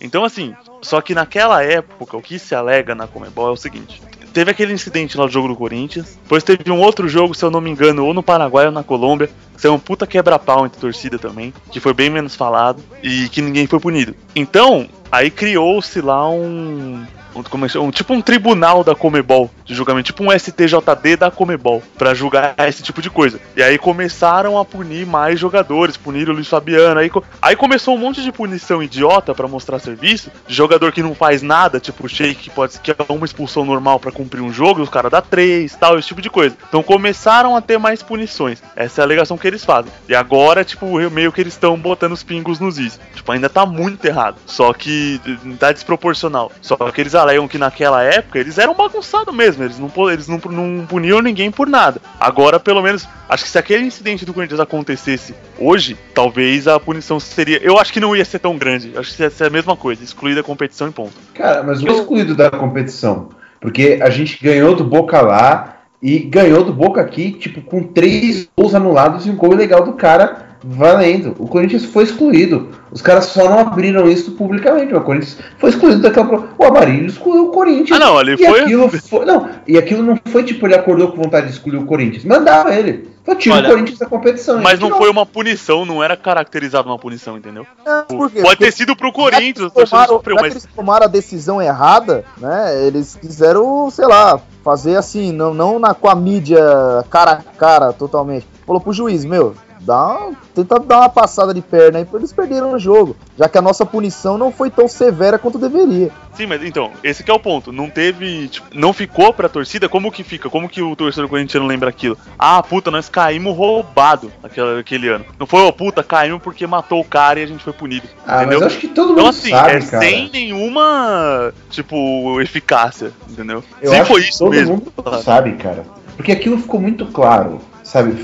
Então, assim, só que naquela época, o que se alega na Comebol é o seguinte: teve aquele incidente lá do jogo do Corinthians, depois teve um outro jogo, se eu não me engano, ou no Paraguai ou na Colômbia, que saiu um puta quebra-pau entre torcida também, que foi bem menos falado e que ninguém foi punido. Então, aí criou-se lá um. Um- tipo um tribunal da Comebol de julgamento, tipo um STJD da Comebol, pra julgar esse tipo de coisa. E aí começaram a punir mais jogadores, puniram o Luiz Fabiano. Aí, aí começou um monte de punição idiota pra mostrar serviço, de jogador que não faz nada, tipo o Sheik, que pode que é uma expulsão normal pra cumprir um jogo, os caras dá três, tal, esse tipo de coisa. Então começaram a ter mais punições. Essa é a alegação que eles fazem. E agora, tipo, meio que eles estão botando os pingos nos is. Tipo, ainda tá muito errado. Só que eh, tá desproporcional. Só que eles alegam que naquela época eles eram bagunçados mesmo. Eles não, eles não, não puniam ninguém por nada. Agora, pelo menos, acho que se aquele incidente do Corinthians acontecesse hoje, talvez a punição seria. Eu acho que não ia ser tão grande. Acho que ia ser a mesma coisa, excluir da competição em ponto. Cara, mas o excluído da competição. Porque a gente ganhou do Boca lá e ganhou do Boca aqui, tipo, com três gols anulados e um gol ilegal do cara valendo. O Corinthians foi excluído. Os caras só não abriram isso publicamente. O Corinthians foi excluído daquela. O Amarillo excluiu o Corinthians. Ah, não, ele e foi- Aquilo foi... Não, e aquilo não foi tipo, ele acordou com vontade de excluir o Corinthians. Mandava ele. Foi tira Olha, o Corinthians da competição. Mas não tirou. foi uma punição, não era caracterizado uma punição, entendeu? É, por quê? Pode Porque ter sido pro Corinthians, o já tomaram, sofreu, já mas. eles tomaram a decisão errada, né? Eles quiseram, sei lá, fazer assim, não, não na, com a mídia cara a cara totalmente. Falou pro juiz, meu, dá, tenta dar uma passada de perna aí, eles perderam o jogo. Já que a nossa punição não foi tão severa quanto deveria. Sim, mas então, esse que é o ponto. Não teve. Tipo, não ficou pra torcida? Como que fica? Como que o torcedor corintiano lembra aquilo? Ah, puta, nós caímos roubado aquele, aquele ano. Não foi, ô puta, caímos porque matou o cara e a gente foi punido. Ah, mas entendeu? eu acho que todo mundo Então, assim, sabe, é cara. sem nenhuma, tipo, eficácia, entendeu? Eu Sim, acho foi que isso todo mesmo. mundo sabe, cara. Porque aquilo ficou muito claro, sabe?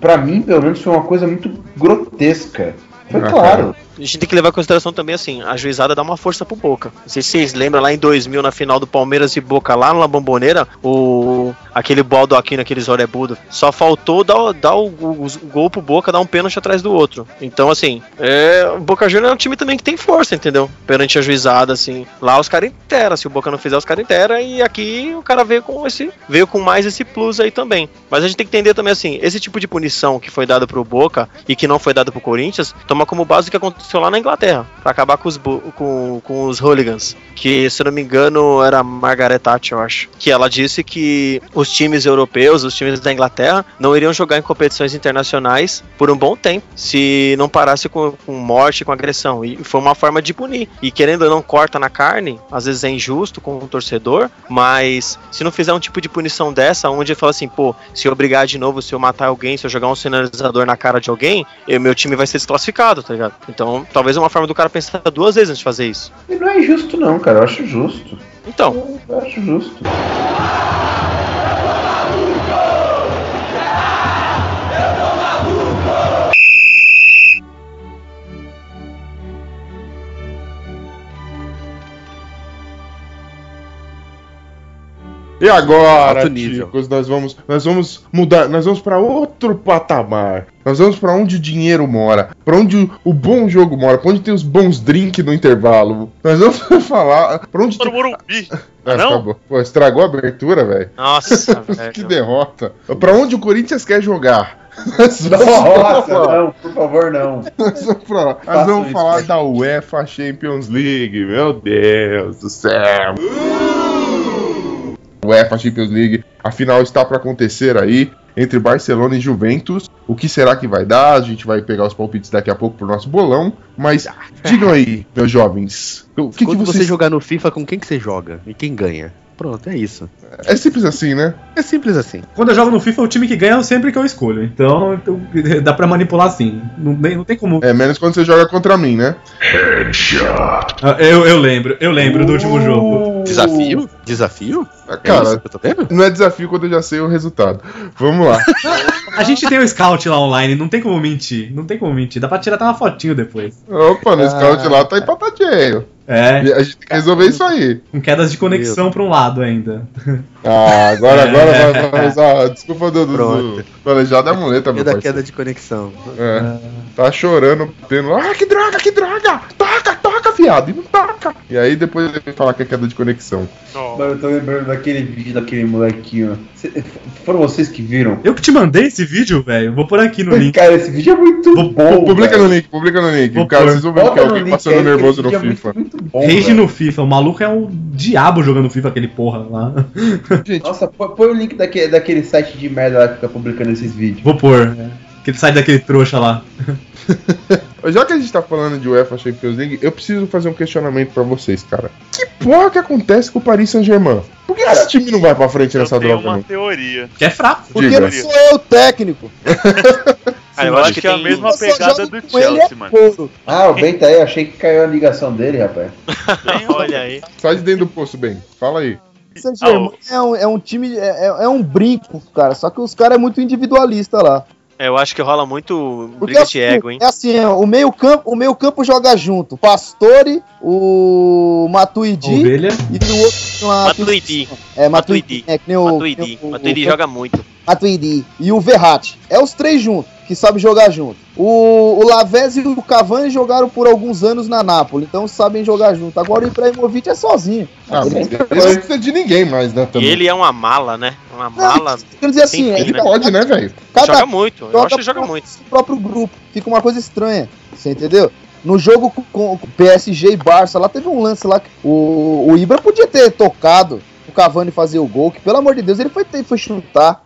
Pra mim, pelo menos, foi uma coisa muito grotesca. Foi Ah, claro. A gente tem que levar em consideração também, assim, a juizada dá uma força pro Boca. Não sei se vocês lembram lá em 2000, na final do Palmeiras e Boca, lá na Bomboneira, o aquele baldo aqui naquele Zorebudo, só faltou dar, dar o, o- o gol pro Boca, dar um pênalti atrás do outro. Então, assim, é, o Boca Juniors é um time também que tem força, entendeu? Perante a juizada, assim. Lá os caras interam, se o Boca não fizer, os caras interam, e aqui o cara veio com esse, veio com mais esse plus aí também. Mas a gente tem que entender também, assim, esse tipo de punição que foi dado pro Boca e que não foi dado pro Corinthians, toma como base o que aconteceu lá na Inglaterra, pra acabar com os, com, com os hooligans. Que, se eu não me engano, era Margaret Thatcher, eu acho. Que ela disse que os times europeus, os times da Inglaterra, não iriam jogar em competições internacionais por um bom tempo, se não parasse com, com morte, com agressão. E foi uma forma de punir. E querendo ou não, corta na carne, às vezes é injusto com o torcedor, mas se não fizer um tipo de punição dessa, onde ele fala assim, pô, se eu brigar de novo, se eu matar alguém, se eu jogar um sinalizador na cara de alguém, eu- meu time vai ser desclassificado, tá ligado? Então, talvez é uma forma do cara pensar duas vezes antes de fazer isso. E não é injusto, não, cara. Eu acho justo. Então, Eu acho justo. E agora, chicos, nós vamos, nós vamos mudar, nós vamos para outro patamar. Nós vamos para onde o dinheiro mora, para onde o, o bom jogo mora, para onde tem os bons drinks no intervalo. Nós vamos falar para onde Para o. Morumbi. Ah, não? acabou. Pô, estragou a abertura, velho. nossa, Que velho. derrota. Para onde o Corinthians quer jogar? Nossa, não, por favor, não. Nós vamos falar, nós vamos falar da UEFA Champions League. Meu Deus do céu. UEFA Champions League, a final está para acontecer aí entre Barcelona e Juventus. O que será que vai dar? A gente vai pegar os palpites daqui a pouco pro nosso bolão. Mas digam aí, meus jovens, o que, que Quando vocês... você jogar no FIFA, com quem que você joga? E quem ganha? Pronto, é isso. É simples assim, né? É simples assim. Quando eu jogo no FIFA, o time que ganha é sempre que eu escolho. Então, então, dá pra manipular assim. Não, tem- não tem como. É menos quando você joga contra mim, né? Ah, Eu, eu lembro, eu lembro do último jogo. Desafio? Desafio? É isso Cara, que eu tô vendo? não é desafio quando eu já sei o resultado. Vamos lá. A gente tem o scout lá online, não tem como mentir. Não tem como mentir. Dá pra tirar até uma fotinho depois. Opa, no scout lá tá empatadinho. É, E A gente tem que resolver isso aí. com quedas de conexão pra um lado ainda. Ah, agora, agora É. vai, vai usar a desculpa do, do, do planejado é a muleta, meu Queda, parceiro. queda de conexão. É. Tá chorando, tendo. Ah, que droga, que droga! Toca, toca, viado! E não toca! E aí depois ele vai falar que é queda de conexão. Mano, eu tô lembrando daquele vídeo daquele molequinho. Cê- foram vocês que viram? Eu que te mandei esse vídeo, velho. Vou pôr aqui no link. Cara, esse vídeo é muito Vou- bom. publica velho. no link, publica no link. Vou Cara, pôr. vocês vão ver que é alguém link passando nervoso no é FIFA. Muito, muito bom, Rage no FIFA. O maluco é um diabo jogando FIFA, aquele porra lá. Gente, Nossa, põe, põe o link daquele, daquele site de merda lá que fica publicando esses vídeos. Vou pôr. é. Que ele sai daquele trouxa lá. já que a gente tá falando de UEFA Champions League, eu preciso fazer um questionamento pra vocês, cara. Que porra que acontece com o Paris Saint-Germain? Por que esse time não vai pra frente Eu nessa tenho droga, uma não? teoria. Que é fraco. Porque Diga. não sou eu o técnico. Ah, eu Eu acho que que é a tem- mesma Eu pegada do Chelsea, é mano. couro. Ah, o Ben tá aí, achei que caiu a ligação dele, rapaz. Olha aí. Sai de dentro do poço, bem. Fala aí. Saint-Germain é, um, é um time, é, é- é um brinco, cara. Só que os caras é muito individualista lá. É, eu acho que rola muito Porque briga assim, de ego, hein? é assim, é, o meio campo, o meio campo joga junto. Pastore, o Matuidi Ovelha. e o outro lá, Matuidi. É, Matuidi. Matuidi. É, que nem o, Matuidi. que nem o- Matuidi o- joga muito. Matuidi. E o Verratti. É os três juntos, que sabem jogar junto. O, o Lavezzi e o Cavani jogaram por alguns anos na Nápoles, então sabem jogar junto. Agora o Ibrahimovic é sozinho. Ah, Ele- não precisa de ninguém mais, né? E Também. ele é uma mala, né? Uma Não, mala. quer dizer assim, fim, Ele né? pode, né, velho? Joga muito. Eu joga acho que joga muito. seu próprio grupo. Fica uma coisa estranha. Você entendeu? No jogo com, com PSG e Barça, lá teve um lance lá que o, o Ibra podia ter tocado o Cavani fazer o gol, que pelo amor de Deus ele foi, foi chutar.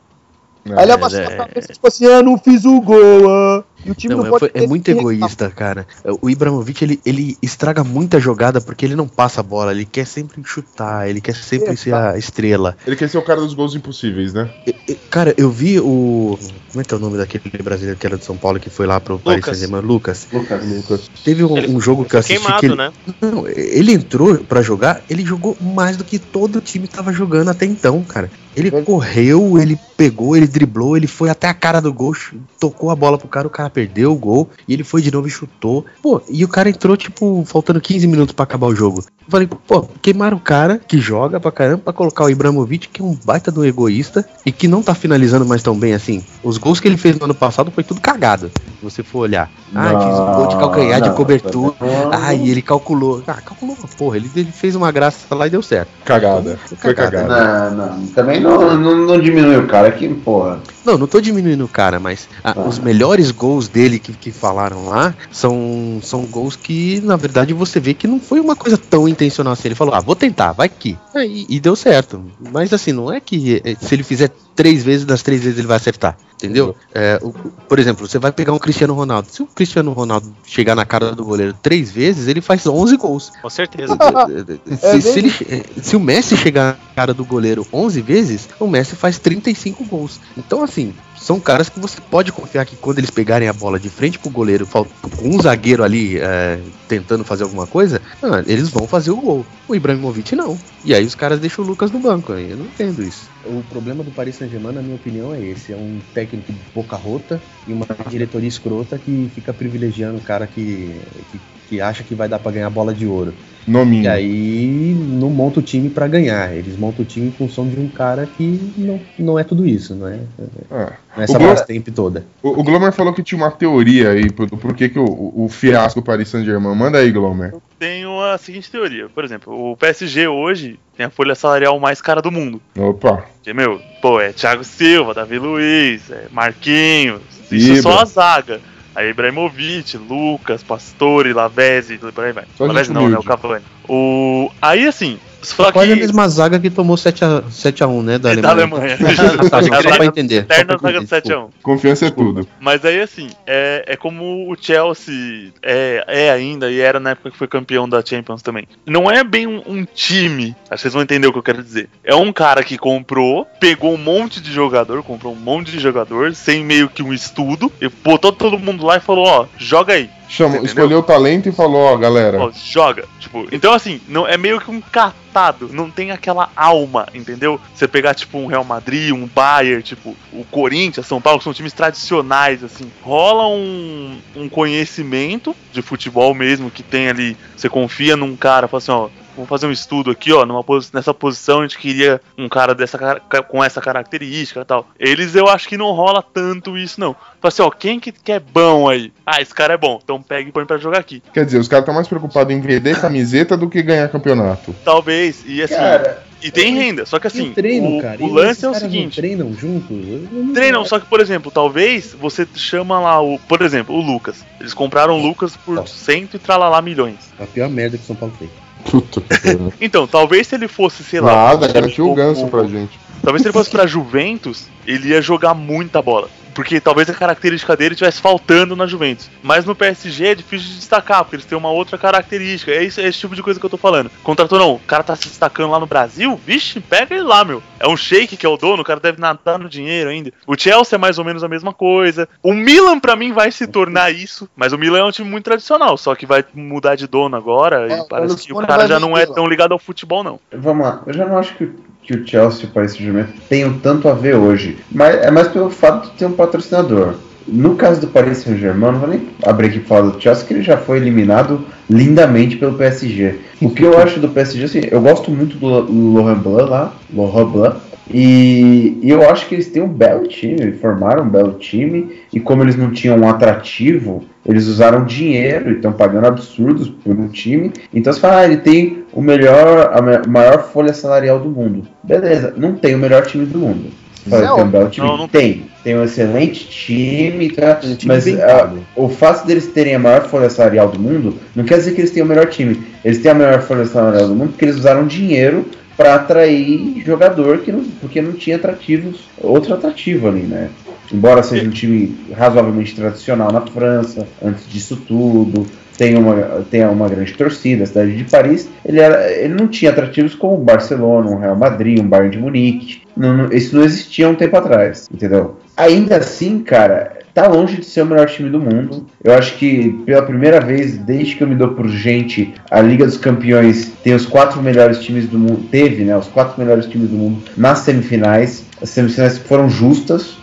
Aí ele abaixou é- a cabeça e tipo assim, ah, não fiz o gol. ah." E o time Não, não, é, pode foi- é muito egoísta, cara. O Ibrahimovic, ele, ele estraga muita jogada porque ele não passa a bola, ele quer sempre chutar, ele quer sempre ser a estrela. Ele quer ser o cara dos gols impossíveis, né? E- e, Cara, eu vi o, Como é que é o nome daquele brasileiro que era de São Paulo que foi lá pro Paris Lucas. Saint-Germain? Lucas. Lucas. Lucas. Teve um, Ele um jogo que eu assisti Queimado, que ele, né? Não, ele entrou pra jogar, ele jogou mais do que todo o time tava jogando até então, cara. Ele correu, ele pegou, ele driblou, ele foi até a cara do gol, tocou a bola pro cara, o cara perdeu o gol, e ele foi de novo e chutou. Pô, e o cara entrou, tipo, faltando 15 minutos pra acabar o jogo. Eu falei, pô, queimaram o cara que joga pra caramba pra colocar o Ibrahimovic, que é um baita do egoísta e que não tá finalizando mais tão bem assim. Os gols que ele fez no ano passado foi tudo cagado, se você for olhar. Ah, diz um gol de calcanhar de Não, cobertura. não. Ah, e ele calculou. Ah, calculou uma porra. Ele, ele fez uma graça lá e deu certo. Cagada. Foi Cagada. cagada. Não, não. Também não, não, não diminui o cara que, porra. Não, não tô diminuindo o cara, mas ah, Ah. os melhores gols dele que, que falaram lá são, são gols que, na verdade, você vê que não foi uma coisa tão intencional assim. Ele falou, ah, vou tentar, vai que. É, e, e deu certo. Mas assim, não é que eh, se ele fizer três vezes, das três vezes ele vai acertar. Entendeu? É, o- por exemplo, você vai pegar um Cristiano Ronaldo. Se o Cristiano Ronaldo chegar na cara do goleiro três vezes, ele faz 11 gols. Com certeza. se, se ele che- se o Messi chegar na cara do goleiro 11 vezes, o Messi faz 35 gols. Então, assim, são caras que você pode confiar que quando eles pegarem a bola de frente pro goleiro, com um zagueiro ali é, tentando fazer alguma coisa, ah, eles vão fazer o gol. O Ibrahimovic não. E aí os caras deixam o Lucas no banco. Eu não entendo isso. O problema do Paris Saint-Germain, na minha opinião, é esse. É um técnico boca rota e uma diretoria escrota que fica privilegiando o cara que, que, que acha que vai dar pra ganhar bola de ouro. Nominho. E aí não monta o time pra ganhar. Eles montam o time em função de um cara que não, não é tudo isso, não é, Ah. não é essa O Glo- Brastemp toda. O, o Glomer falou que tinha uma teoria aí por, por que, que o, o fiasco Paris Saint-Germain. Manda aí, Glomer. Tenho a seguinte teoria. Por exemplo, o PSG hoje tem a folha salarial mais cara do mundo. Opa. Porque, meu, pô, é Thiago Silva, Davi Luiz, é Marquinhos, isso é só a zaga. Aí Ibrahimovic, Lucas, Pastore, Lavezzi, por aí vai. Lavezzi não, né? O. Cavani. O... Aí assim, só Quase a mesma zaga que tomou 7x1, 7 a 1, né? Da É Alemanha. da Alemanha. Tá, gente, É só pra entender. pra zaga do entender, 7x1. Confiança é tudo. Mas aí, assim, é, é como o Chelsea é, é ainda e era na época que foi campeão da Champions também. Não é bem um, um time, acho que vocês vão entender o que eu quero dizer. É um cara que comprou, pegou um monte de jogador, comprou um monte de jogador, sem meio que um estudo, e botou todo mundo lá e falou: Ó, joga aí. Escolheu o talento e falou, ó, galera. Ó, joga. Tipo, então assim, não é meio que um catado, não tem aquela alma, entendeu? Você pegar tipo um Real Madrid, um Bayern, tipo o Corinthians, São Paulo, que são times tradicionais assim. Rola um, um conhecimento de futebol mesmo que tem ali, você confia num cara, fala assim, ó, Vamos fazer um estudo aqui, ó. Numa posi- nessa posição a gente queria um cara dessa com essa característica e tal. Eles eu acho que não rola tanto isso, não. Fala assim, ó, quem que, que é bom aí? Ah, esse cara é bom, então pega e põe pra jogar aqui. Quer dizer, os caras estão mais preocupados em vender camiseta do que ganhar campeonato. Talvez, e assim. Cara, e tem renda, só que assim, o treino, o, cara? o E lance é o seguinte. treinam juntos? Treinam, só que, por exemplo, talvez você chama lá o. Por exemplo, o Lucas. Eles compraram o Lucas por cento e tralalá milhões. A pior merda que o São Paulo fez. Puta. Então, talvez se ele fosse, sei lá. Nada, garantiu o ganso pra gente. Talvez se ele fosse pra Juventus, ele ia jogar muita bola. Porque talvez a característica dele estivesse faltando na Juventus. Mas no PSG é difícil de destacar, porque eles têm uma outra característica. É, isso, é esse tipo de coisa que eu tô falando. Contratou não, o cara tá se destacando lá no Brasil, vixe, pega ele lá, meu. É um shake que é o dono, o cara deve nadar no dinheiro ainda. O Chelsea é mais ou menos a mesma coisa. O Milan, pra mim, vai se tornar isso. Mas o Milan é um time muito tradicional, só que vai mudar de dono agora. É, e o parece que o cara já não é tão ligado ao futebol, não. Vamos lá, eu já não acho que, que o Chelsea e o Paris Saint-Germain tenham tanto a ver hoje, mas é mais pelo fato de ter um patrocinador. No caso do Paris Saint-Germain, não vou nem abrir aqui falar do Chelsea, que ele já foi eliminado lindamente pelo PSG. O que eu acho do PSG, assim, eu gosto muito do Laurent Blanc lá, Laurent Blanc, e, e eu acho que eles têm um belo time, formaram um belo time, e como eles não tinham um atrativo, eles usaram dinheiro e estão pagando absurdos por um time. Então você fala, ah, ele tem o melhor, a maior folha salarial do mundo. Beleza, não tem o melhor time do mundo. Você fala, Não. tem um belo time? Não, não tem. Tem um excelente time, tá? Um time mas bem ah, o fato deles terem a maior folha salarial do mundo não quer dizer que eles têm o melhor time. Eles têm a maior folha salarial do mundo porque eles usaram dinheiro para atrair jogador que não, porque não tinha atrativos, outro atrativo ali, né? Embora seja um time razoavelmente tradicional na França, antes disso tudo. tem uma, tem uma grande torcida, a cidade de Paris, ele, era, ele não tinha atrativos como o Barcelona, um Real Madrid, um Bayern de Munique. Não, não, isso não existia um tempo atrás, entendeu? Ainda assim, cara, tá longe de ser o melhor time do mundo. Eu acho que pela primeira vez, desde que eu me dou por gente, a Liga dos Campeões tem os quatro melhores times do mundo, teve, né, os quatro melhores times do mundo nas semifinais. As semifinais foram justas.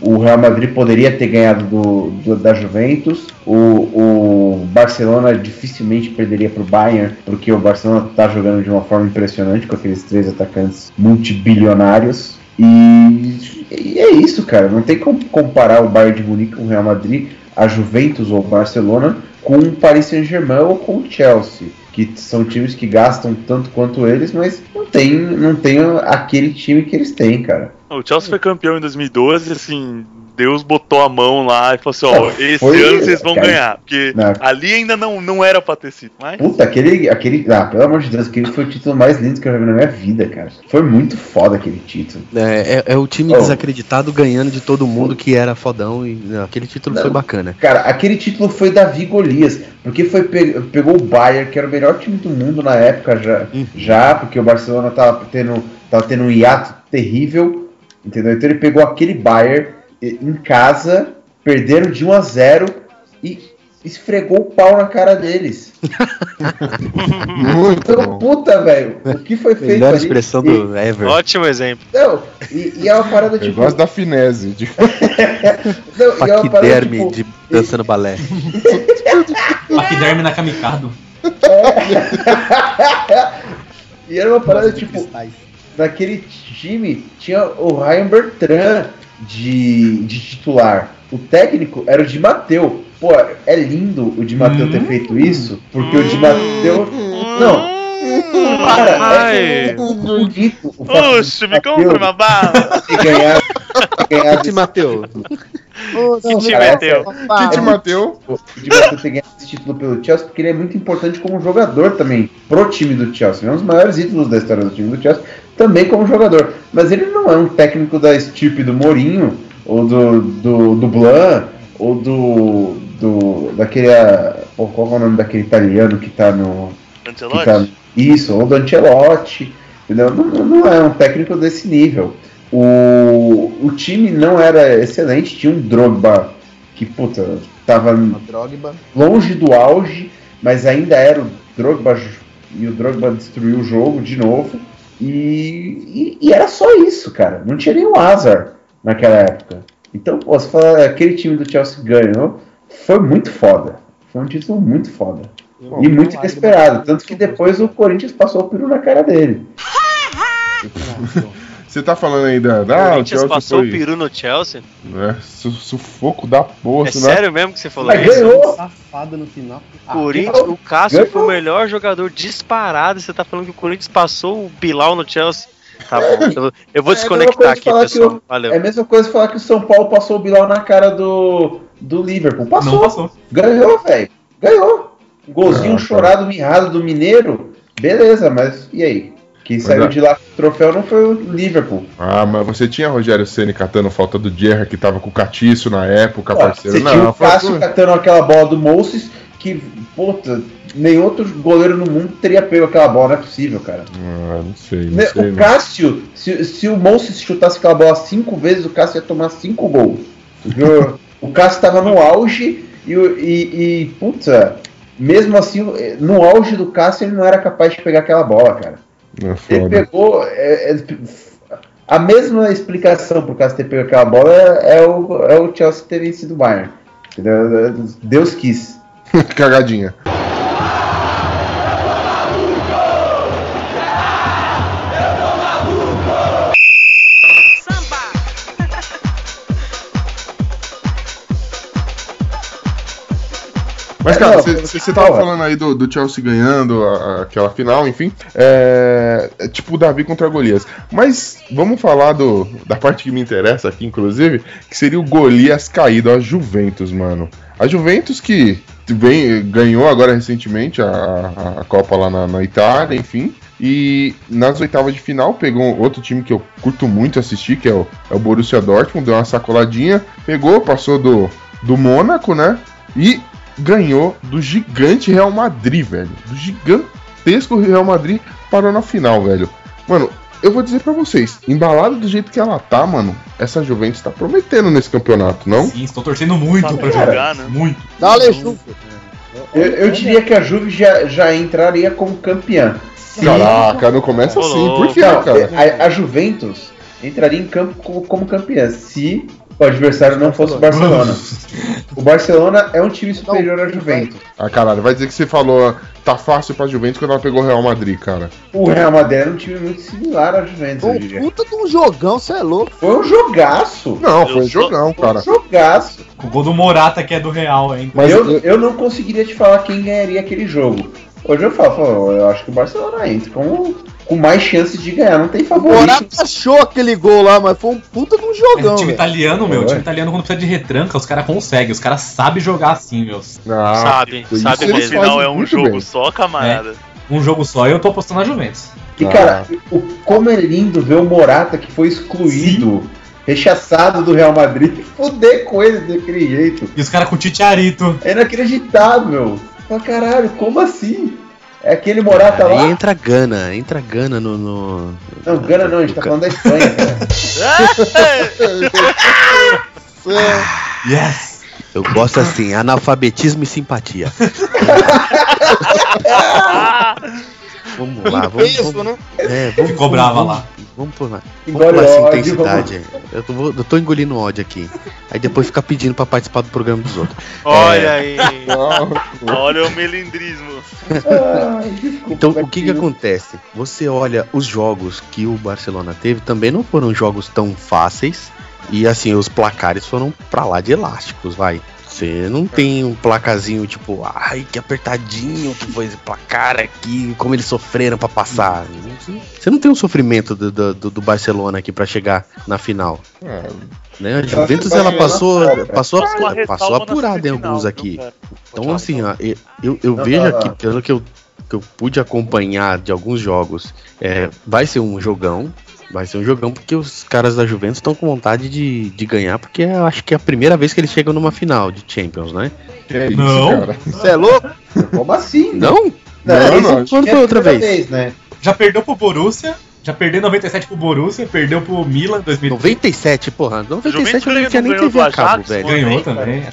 O Real Madrid poderia ter ganhado do, do- da Juventus. O, o Barcelona dificilmente perderia para o Bayern, porque o Barcelona está jogando de uma forma impressionante com aqueles três atacantes multibilionários. E, e é isso, cara. Não tem como comparar o Bayern de Munique com o Real Madrid, a Juventus ou o Barcelona com o Paris Saint-Germain ou com o Chelsea. Que são times que gastam tanto quanto eles, mas não tem, não tem aquele time que eles têm, cara. O Chelsea foi campeão em 2012, assim, Deus botou a mão lá e falou assim, ó, É, esse foi- ano vocês vão cara, ganhar. Porque não. ali ainda não, não era pra ter sido, mas... Puta, aquele, aquele. Ah, pelo amor de Deus, aquele foi o título mais lindo que eu já vi na minha vida, cara. Foi muito foda aquele título. É, é- é o time Oh. desacreditado ganhando de todo mundo que era fodão e não, aquele título Não. foi bacana. Cara, aquele título foi Davi Golias, porque foi pe- pegou o Bayern, que era o melhor time do mundo na época já, Uhum. já porque o Barcelona tava tendo, tava tendo um hiato terrível, entendeu? Então ele pegou aquele Bayern em casa, perderam de 1 a 0 e esfregou o pau na cara deles. Muito Então, bom. puta, velho, o que foi feito Melhor ali? expressão E- do ever. Ótimo exemplo. Não, e, e é uma parada Eu tipo. gosto da finese. De... Não, e é uma parada, tipo, de dançando balé. Paquiderme na Kamikado. E era uma parada tipo. Naquele time tinha o Ryan Bertrand de, de titular. O técnico era o Di Matteo. Pô, é lindo o Di Matteo Hum. ter feito isso, porque o Di Matteo. Não, para, é Ai. muito bonito o Oxe, Di me Matteo compra uma bala! ter ganhado, ter ganhado Te Mateu. Que te cara, meteu. Tite Mateu. o Di Matteo ter ganhado esse título pelo Chelsea, porque ele é muito importante como jogador também, pro time do Chelsea. É um dos maiores ídolos da história do time do Chelsea, também como jogador. Mas ele não é um técnico da estirpe do Mourinho, ou do, do, do Blanc, ou do. do daquele. ah, pô, Qual é o nome daquele italiano que tá no. Que Ancelotti? tá, isso, ou do Ancelotti. Entendeu? Não, não é um técnico desse nível. O, o time não era excelente, tinha um Drogba que, puta, tava Drogba. longe do auge, mas ainda era o Drogba e o Drogba destruiu o jogo de novo. E, e, e era só isso, cara. Não tinha nenhum azar naquela época. Então, pô, você fala, aquele time do Chelsea ganhou, foi muito foda. Foi um título muito foda. E muito inesperado. Tanto que depois o Corinthians passou o peru na cara dele. Você tá falando aí da. O Ah, o Corinthians Chelsea passou foi. o peru no Chelsea? né, su- sufoco da porra. É né? sério mesmo que você falou Mas isso? ganhou! Safada no final. O Corinthians, o Cássio ganhou. foi o melhor jogador disparado. Você tá falando que o Corinthians passou o Bilal no Chelsea? Tá bom, eu, vou É mesma desconectar coisa aqui, pessoal. o- Valeu. É a mesma coisa falar que o São Paulo passou o Bilal na cara do, do Liverpool. Passou. Não passou. Ganhou, velho. Ganhou. Um golzinho Ah, tá. chorado, mirrado do Mineiro. Beleza, mas e aí? Quem saiu é- de lá com o troféu não foi o Liverpool. Ah, mas você tinha Rogério Ceni catando falta do Gerra, que tava com o Catiço na época, Ó, parceiro. você tinha o foi- Cássio catando aquela bola do Moses que, puta, nenhum outro goleiro no mundo teria pego aquela bola, não é possível, cara. Ah, não sei, não sei. o não. Cássio, se, se o Moses chutasse aquela bola cinco vezes, o Cássio ia tomar cinco gols. O Cássio tava no auge e, e, e, puta, mesmo assim, no auge do Cássio, ele não era capaz de pegar aquela bola, cara. É Ele pegou. é, é, a mesma explicação pro Cássio ter pego aquela bola é, é o, é o Chelsea ter vencido o Bayern. Deus quis. Cagadinha. Mas, É, cara, você tava fala. falando aí do, do Chelsea ganhando a- a- aquela final, enfim. É, é tipo o Davi contra Golias. Mas vamos falar do, da parte que me interessa aqui, inclusive, que seria o Golias caído, a Juventus, mano. A Juventus que vem, ganhou agora recentemente a, a- Copa lá na, na Itália, enfim. E nas oitavas de final pegou outro time que eu curto muito assistir, que é o, é o Borussia Dortmund, deu uma sacoladinha, pegou, passou do, do Mônaco, né? E ganhou do gigante Real Madrid, velho. Do gigantesco Real Madrid parou na final, velho. Mano, eu vou dizer pra vocês, embalado do jeito que ela tá, mano, essa Juventus tá prometendo nesse campeonato, não? Sim, estou torcendo muito pra jogar, né? Muito. Juve. Eu, eu diria que a Juve já, já entraria como campeã. Caraca, não começa assim. Por que, cara? a, a Juventus entraria em campo co- como campeã se o adversário não fosse o Barcelona. O Barcelona é um time superior à Juventus. Ah, caralho, vai dizer que você falou tá fácil pra Juventus quando ela pegou o Real Madrid, cara. O Real Madrid era um time muito similar à Juventus, eu Pô, diria. puta de um jogão, cê é louco. Foi um jogaço. Não, Eu foi um sou- jogão, Foi um cara. jogaço. O gol do Morata, que é do Real ainda. Mas eu, eu- eu não conseguiria te falar quem ganharia aquele jogo. Hoje eu falo, eu acho que o Barcelona entra com, com mais chances de ganhar. Não tem O favorito. Morata achou aquele gol lá, mas foi um puta de um jogão, o time velho. italiano, meu, o Ué. time italiano quando precisa de retranca, os caras conseguem, os caras sabem jogar assim, meu. Ah, sabe, sabe eles Como mesmo. final fazem é um jogo bem. só, camarada. Um jogo só e eu tô apostando na Juventus. E Ah. cara, o, como é lindo ver o Morata que foi excluído, rechaçado do Real Madrid, fuder com ele daquele jeito. E os caras com o Titiarito. É inacreditável. Mas caralho, como assim? É aquele Morata Aí lá? entra Gana, entra Gana no. no... Não, Gana não, a gente tá falando da Espanha, cara. Yes! Eu gosto assim, analfabetismo e simpatia. vamos lá, vamos. Peso, vamos né? é, vamos Ficou brava lá. Vamos por lá. Vamos por essa ódio, intensidade. Eu tô, eu tô engolindo ódio aqui. Aí depois fica pedindo pra participar do programa dos outros. Olha aí. Não, Olha o melindrismo. Então, o que que Betinho. acontece? Você olha os jogos que o Barcelona teve, também não foram jogos tão fáceis. E assim, os placares foram pra lá de elásticos, vai. Você não tem um placazinho tipo, ai, que apertadinho que foi esse placar aqui, como eles sofreram pra passar. Você não tem o sofrimento do, do, do- do Barcelona aqui pra chegar na final. É, Né? A Juventus ela passou, passou, uma passou na apurada em alguns aqui. Então, assim, ó, eu, eu, vejo não. aqui, pelo que eu, que eu pude acompanhar de alguns jogos, é, vai ser um jogão. Vai ser um jogão porque os caras da Juventus estão com vontade de, de ganhar, porque eu acho que é a primeira vez que eles chegam numa final de Champions, né? que é isso, Não. cara. Cê é louco? Como assim? Não? Não, Não, não, quando é foi a outra primeira vez? né? Já perdeu pro Borussia, já perdeu em 97 pro Borussia, perdeu pro Milan em 2003. 97, porra. 97 eu não tinha nem TV a cabo, Ajax, velho. Ganhou Também,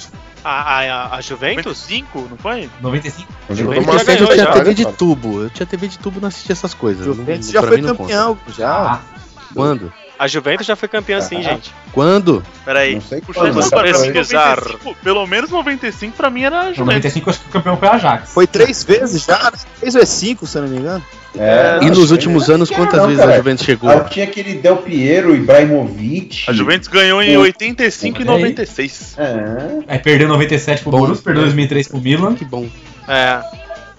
A, a, a Juventus? 25, não foi? 95. Juventus 97 eu tinha já, TV né, de cara? tubo. Eu tinha TV de tubo e não assistia essas coisas. Juventus Não- já foi não campeão, já. Quando? A Juventus já foi campeã sim, gente. Quando? Peraí. Não sei Puxa, quando, pra mim, pesquisar. 95, pelo menos 95 pra mim era no Juventus. 95 acho que o campeão foi o Ajax. Foi três vezes já? Três ou é cinco, se eu não me engano. É, E nos últimos não anos, quantas não, vezes cara. a Juventus chegou? Ah, tinha aquele Del Piero, Ibrahimovic. A Juventus ganhou em Pô. 85 e Olha aí. 96. É. Aí perdeu em 97 pro. Borussia, perdeu em 2003 pro Milan. Que bom. É.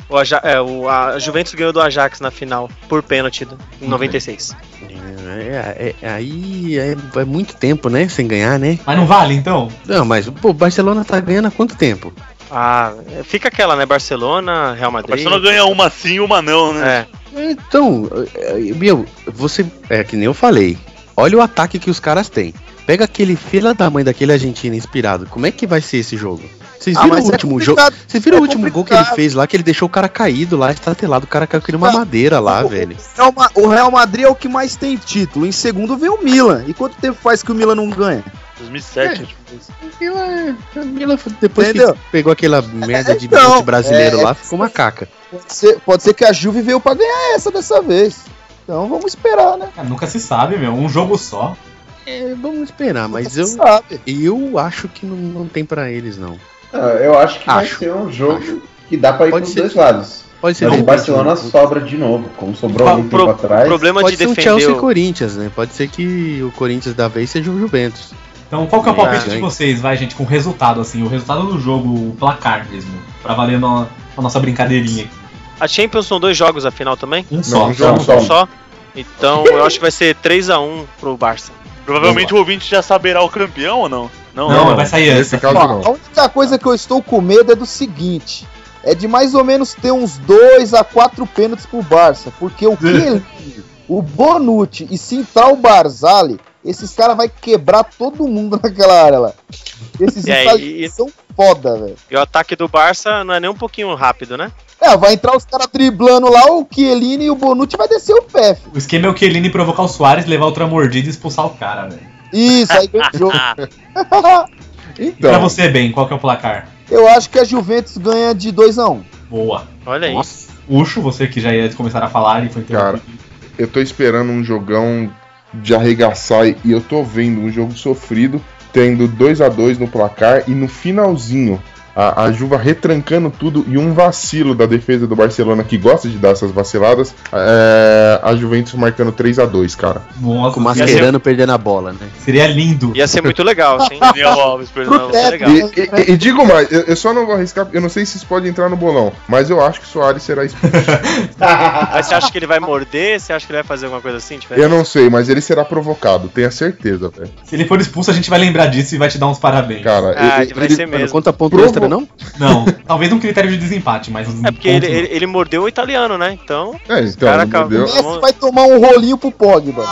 O Aja é, o, a Juventus ganhou do Ajax na final, por pênalti, em 96. É, é- é- aí é, é muito tempo, né? Sem ganhar, né? Mas não vale então? Não, mas pô, o Barcelona tá ganhando há quanto tempo? Ah, fica aquela, né? Barcelona, Real O Madrid. Barcelona ganha uma sim e uma não, né? É. Então, é, meu, você. É que nem eu falei. Olha o ataque que os caras têm. Pega aquele fila da mãe daquele argentino inspirado. Como é que vai ser esse jogo? Vocês Ah, viram mas o é último jogo? complicado. Vocês viram é o último gol que ele complicado. fez lá, que ele deixou o cara caído lá, estatelado, o cara caiu que uma madeira lá, velho. O Real Ma- O Real Madrid é o que mais tem título. Em segundo vem o Milan. E quanto tempo faz que o Milan não ganha? 2007. tipo, Milan, Milan, depois Entendeu? que pegou aquela merda de então, monte brasileiro é- lá, ficou uma caca. Pode ser, pode ser que a Juve veio pra ganhar essa dessa vez. Então vamos esperar, né? Cara, nunca se sabe, meu. Um jogo só. É, vamos esperar, mas eu, Sabe. eu acho que não, não tem pra eles, não. Ah, Eu acho que vai Acho. ser um jogo que dá pra ir Pode pros ser. dois lados. Pode ser Mas o Barcelona um- sobra de novo, como sobrou pro- tempo atrás. O problema Pode de ser um defender. Chelsea e o- Corinthians, né? Pode ser que o Corinthians da vez seja o Juventus. Então qual que é o Ah, palpite de vocês, vai, gente, com o resultado, assim, o resultado do jogo, o placar mesmo. Pra valer no- a nossa brincadeirinha aqui. A Champions são dois jogos a final também? Um só. um jogo só. Um só? Então eu acho que vai ser 3x1 pro Barça. Provavelmente o ouvinte já saberá o campeão ou não? Não, Não, né? vai sair Nesse antes. caso, Ó, não. a única coisa que eu estou com medo é do seguinte: é de mais ou menos ter uns 2 a 4 pênaltis pro Barça. Porque o Chiellini, o Bonucci e se entrar o Barzali, esses caras vai quebrar todo mundo naquela área lá. Esses É, italianos e- são foda, velho. E o ataque do Barça não é nem um pouquinho rápido, né? É, vai entrar os caras driblando lá, o Chiellini e o Bonucci vai descer o pé. filho. O esquema é o Chiellini provocar o Soares, levar outra mordida e expulsar o cara, velho. Isso, aí ganha o jogo. Então, Pra você, bem, qual que é o placar? Eu acho que a Juventus ganha de 2x1. Boa. Olha aí. Nossa. Ucho, você que já ia começar a falar e foi Cara, eu tô esperando um jogão de arregaçar e eu tô vendo um jogo sofrido, tendo 2 a 2 no placar e no finalzinho a, a Juva retrancando tudo e um vacilo da defesa do Barcelona que gosta de dar essas vaciladas, é, a Juventus marcando 3 a 2 cara. Nossa, Com o Mascherano perdendo a bola, né? seria lindo. Ia ser muito legal, sim. Daniel Alves perdendo. É teto, legal. E, né? e- e digo mais, eu, eu só não vou arriscar, eu não sei se isso pode entrar no bolão, mas eu acho que Soares será expulso. Mas você acha que ele vai morder? Você acha que ele vai fazer alguma coisa assim? Tipo, eu não sei, mas ele será provocado, tenha certeza, velho. Se ele for expulso, a gente vai lembrar disso e vai te dar uns parabéns. Cara, Ah, ele- vai ele- ser mesmo. conta ponto Provo- não? Não, talvez um critério de desempate, mas. É porque ele, ele, ele mordeu o italiano, né? Então. É, então, cara mordeu. Messi vai tomar um rolinho pro Pogba.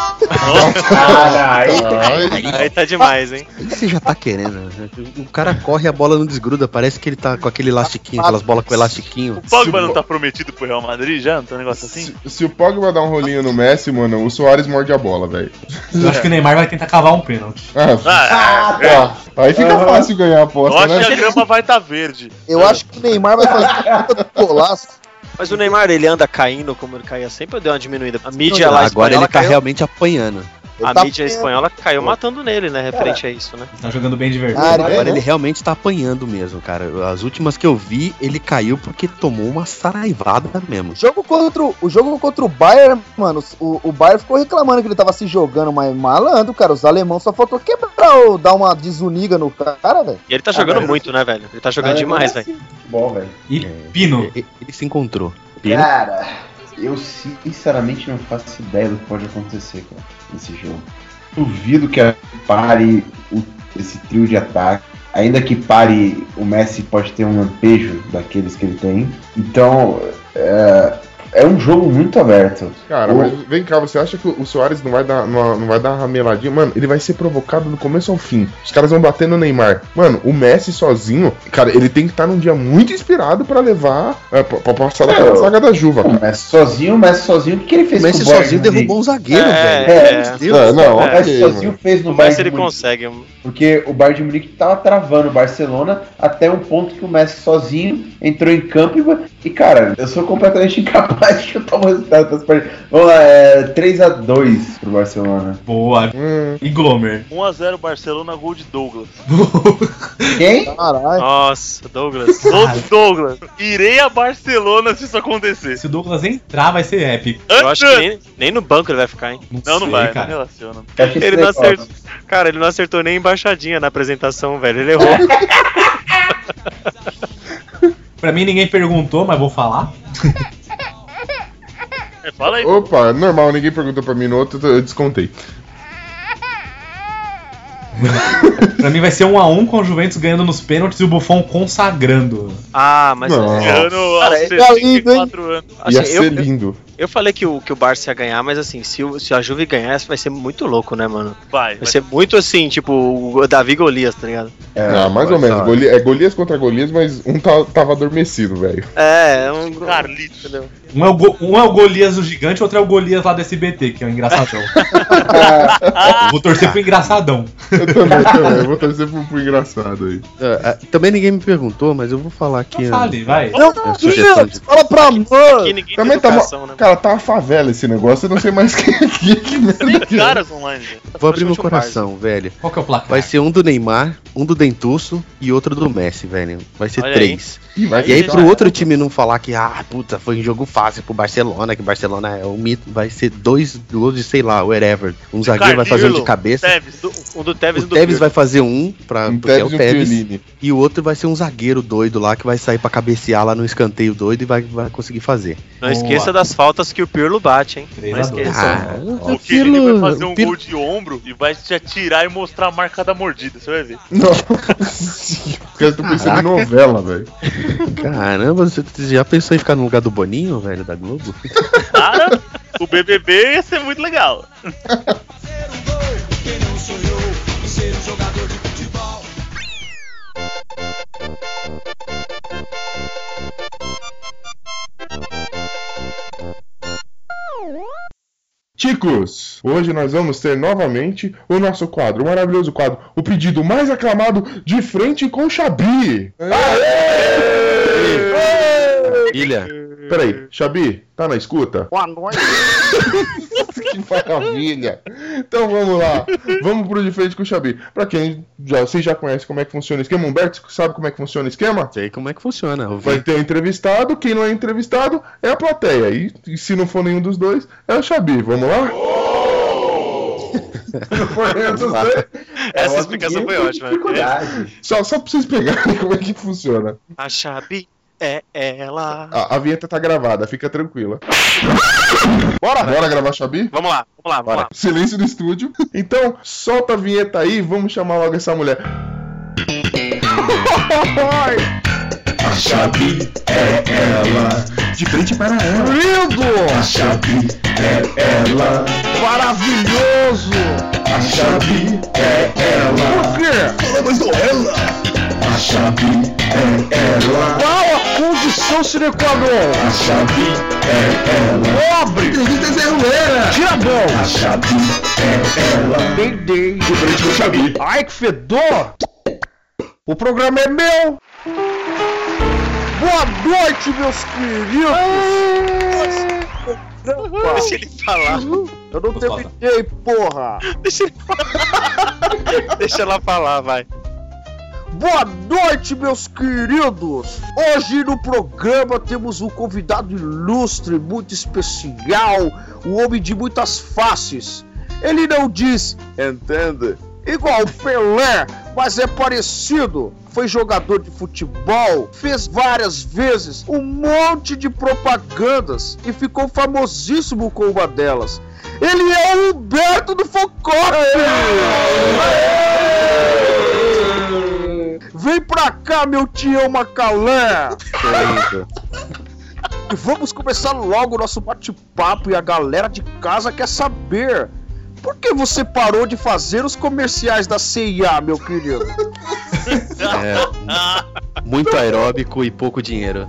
Caralho. Ai, Aí tá demais, hein? O que você já tá querendo? né? O cara corre e a bola não desgruda, parece que ele tá com aquele elastiquinho, aquelas bolas com elastiquinho. O Pogba Se- não tá prometido pro Real Madrid já? Não tem um negócio assim? Se, se o Pogba dar um rolinho no Messi, mano, o Soares morde a bola, velho. Eu acho que o Neymar vai tentar cavar um pênalti. Ah, Ah, tá. Aí fica fácil ganhar a Eu aposta, acho né? que a grama vai estar verde. Eu acho que o Neymar vai fazer do golaço. Mas o Neymar, ele anda caindo como ele caía sempre ou deu uma diminuída? A mídia lá agora ele tá caiu, realmente apanhando. Ele A tá mídia apanhando. espanhola caiu matando nele, né? Referente a isso, né? Tá jogando bem de verdade. Ah, Agora é, ele né? realmente tá apanhando mesmo, cara. As últimas que eu vi, ele caiu porque tomou uma saraivada mesmo. O jogo contra o, o jogo contra o Bayern, mano, o, o Bayern ficou reclamando que ele tava se jogando, mas malandro, cara. Os alemãos só faltou quebrar ou dar uma desuniga no cara, velho. E ele tá Ah, jogando mas- muito, né, velho? Ele tá jogando demais, velho. Bom, velho. E Pino. Ele, ele se encontrou. Cara, eu sinceramente não faço ideia do que pode acontecer, cara, nesse jogo. Duvido que pare o- esse trio de ataque. Ainda que pare, o Messi pode ter um lampejo daqueles que ele tem. Então, é, é um jogo muito aberto. Cara, O- mas vem cá, você acha que o Soares não vai dar, não, não vai dar uma rameladinha? Mano, ele vai ser provocado do começo ao fim. Os caras vão bater no Neymar. Mano, o Messi sozinho, cara, ele tem que estar num dia muito inspirado pra levar, é, pra, pra passar daquela É, saga da Juva. O Messi sozinho, o Messi sozinho, o que, que ele fez O Messi com o Bayern sozinho Munique? derrubou um zagueiro, É, velho. é. Meu Deus. É, não, O Messi sozinho mano. fez no O Bayern Messi ele Munique. consegue. Porque o Bayern de Munique tava travando o Barcelona até um ponto que o Messi sozinho entrou em campo e, e, cara, eu sou completamente incapaz chutar o resultado das partidas. Vamos lá, é 3x2 pro Barcelona. Boa. Hum, E Glomer. 1x0 Barcelona, gol de Douglas. Quem? Caralho. Nossa, Douglas. Gol do Douglas. Irei a Barcelona se isso acontecer. Se o Douglas entrar, vai ser épico. Eu acho que nem, nem no banco ele vai ficar, hein? Não, não sei, vai, não cara. relaciona. Eu achei Ele não acertou. Cara, ele não acertou nem embaixadinha na apresentação, velho. Ele errou. Pra mim ninguém perguntou, mas vou falar. É, fala aí. Opa, normal, ninguém perguntou pra mim no outro, eu descontei. Pra mim vai ser um a um com o Juventus ganhando nos pênaltis e o Buffon consagrando. Ah, mas. Não. Ano Cara, aos é 64 anos. Assim, Ia ser eu, lindo. eu falei que o, que o Barça ia ganhar, mas assim, se, o- se a Juve ganhar, vai ser muito louco, né, mano? Vai, Vai vai. ser muito assim, tipo, o Davi Golias, tá ligado? É, ah, mais ou menos. Goli- é Golias contra Golias, mas um tá- tava adormecido, velho. É, é um. Carlitos. Entendeu? Um é, o Go- um é o Golias do gigante, outro é o Golias lá do SBT, que é o engraçadão. Eu vou torcer pro engraçadão. Eu também, também. Eu vou torcer pro, pro engraçado aí. Ah, ah, também ninguém me perguntou, mas eu vou falar aqui. Então fale, vai. Não, sugestão de- fala pra Aqui mano. ninguém tem Também tá, educação, uma, né? cara, tá uma favela esse negócio, eu não sei mais quem aqui. Que Tem que é. caras online, velho. Vou abrir meu coração, velho. Qual que é o placar? Vai ser um do Neymar, um do Dentuço e outro do Messi, velho. Vai ser Olha três. Vai E aí, pro outro time não falar que, ah, puta, foi um jogo fácil pro Barcelona, que Barcelona é um mito, vai ser dois gols de, sei lá, whatever. Um zagueiro vai fazer um de cabeça. Tevez. Do- Um do Tevez O do Tevez Pirlo. vai fazer um, pra, Um porque é o Tevez e um. E o outro vai ser um zagueiro doido lá que vai sair pra cabecear lá no escanteio doido e vai, vai conseguir fazer. Não Boa. esqueça das faltas que o Pirlo bate, hein? Não esqueça. Ah, O que ele vai fazer um gol de ombro e vai te atirar e mostrar a marca da mordida, você vai ver. Nossa, os caras estão pensando em novela, velho. Caramba, você já pensou em ficar no lugar do Boninho, velho, da Globo? Cara, o BBB ia ser muito legal. Chicos, hoje nós vamos ter novamente o nosso quadro, o maravilhoso quadro, o pedido mais aclamado de frente com Xabi. Ilha. Peraí, Xabi, tá na escuta? Boa noite. que maravilha! Então vamos lá, vamos pro de frente com o Xabi. Pra quem já, vocês já conhecem como é que funciona o esquema, Humberto sabe como é que funciona o esquema? Sei como é que funciona. Vai ter entrevistado, quem não é entrevistado é a plateia. E, e se não for nenhum dos dois, é o Xabi. Vamos lá? Não for nenhum dos dois, Essa explicação foi ótima. Só, só pra vocês pegarem como é que funciona. A Xabi é ela. A, a vinheta tá gravada, fica tranquila. Bora! Bora gravar Xabi? Vamos lá, vamos lá, vamos lá. Silêncio no estúdio. Então, solta a vinheta aí, vamos chamar logo essa mulher. A chave é ela. De frente para ela. Lindo! A chave é ela. Maravilhoso! A chave é ela. Por quê? Mas não ela. A chave é ela. Qual a condição sine qua non? A chave é ela. Pobre! Entrevista Ruela. Tira a mão! A chave é ela. Entendei. De frente com o Xabi. Ai, que fedor! O programa é meu! Boa noite, meus queridos! Deixa ele falar. Eu não terminei, porra! Deixa ele falar. Deixa ela falar, vai. Boa noite, meus queridos! Hoje no programa temos um convidado ilustre, muito especial, um homem de muitas faces. Ele não diz, entende? Igual Pelé, mas é parecido. Foi jogador de futebol, fez várias vezes um monte de propagandas e ficou famosíssimo com uma delas. Ele é o Humberto do Focore! Vem pra cá, meu tio Macalé! E vamos começar logo o nosso bate-papo e a galera de casa quer saber. Por que você parou de fazer os comerciais da CIA, meu querido? É, muito aeróbico e pouco dinheiro.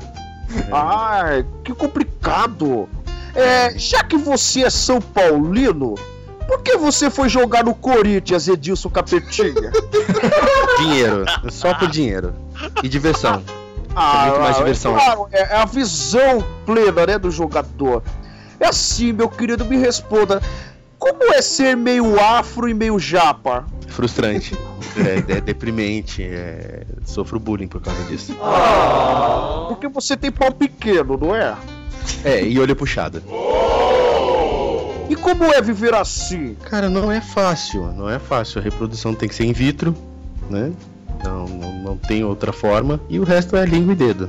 Ai, que complicado. É, já que você é São Paulino, por que você foi jogar no Corinthians, Edilson Capetinha? Dinheiro. Só por dinheiro. E diversão. Ah, muito mais ah, diversão. Claro, é, é a visão plena, né, do jogador. É assim, meu querido, me responda. Como é ser meio afro e meio japa? Frustrante. É, é deprimente. É... Sofro bullying por causa disso. Porque você tem pau pequeno, não é? É, e olho puxado. E como é viver assim? Cara, não é fácil. Não é fácil. A reprodução tem que ser in vitro, né? Não, não, não tem outra forma. E o resto é língua e dedo.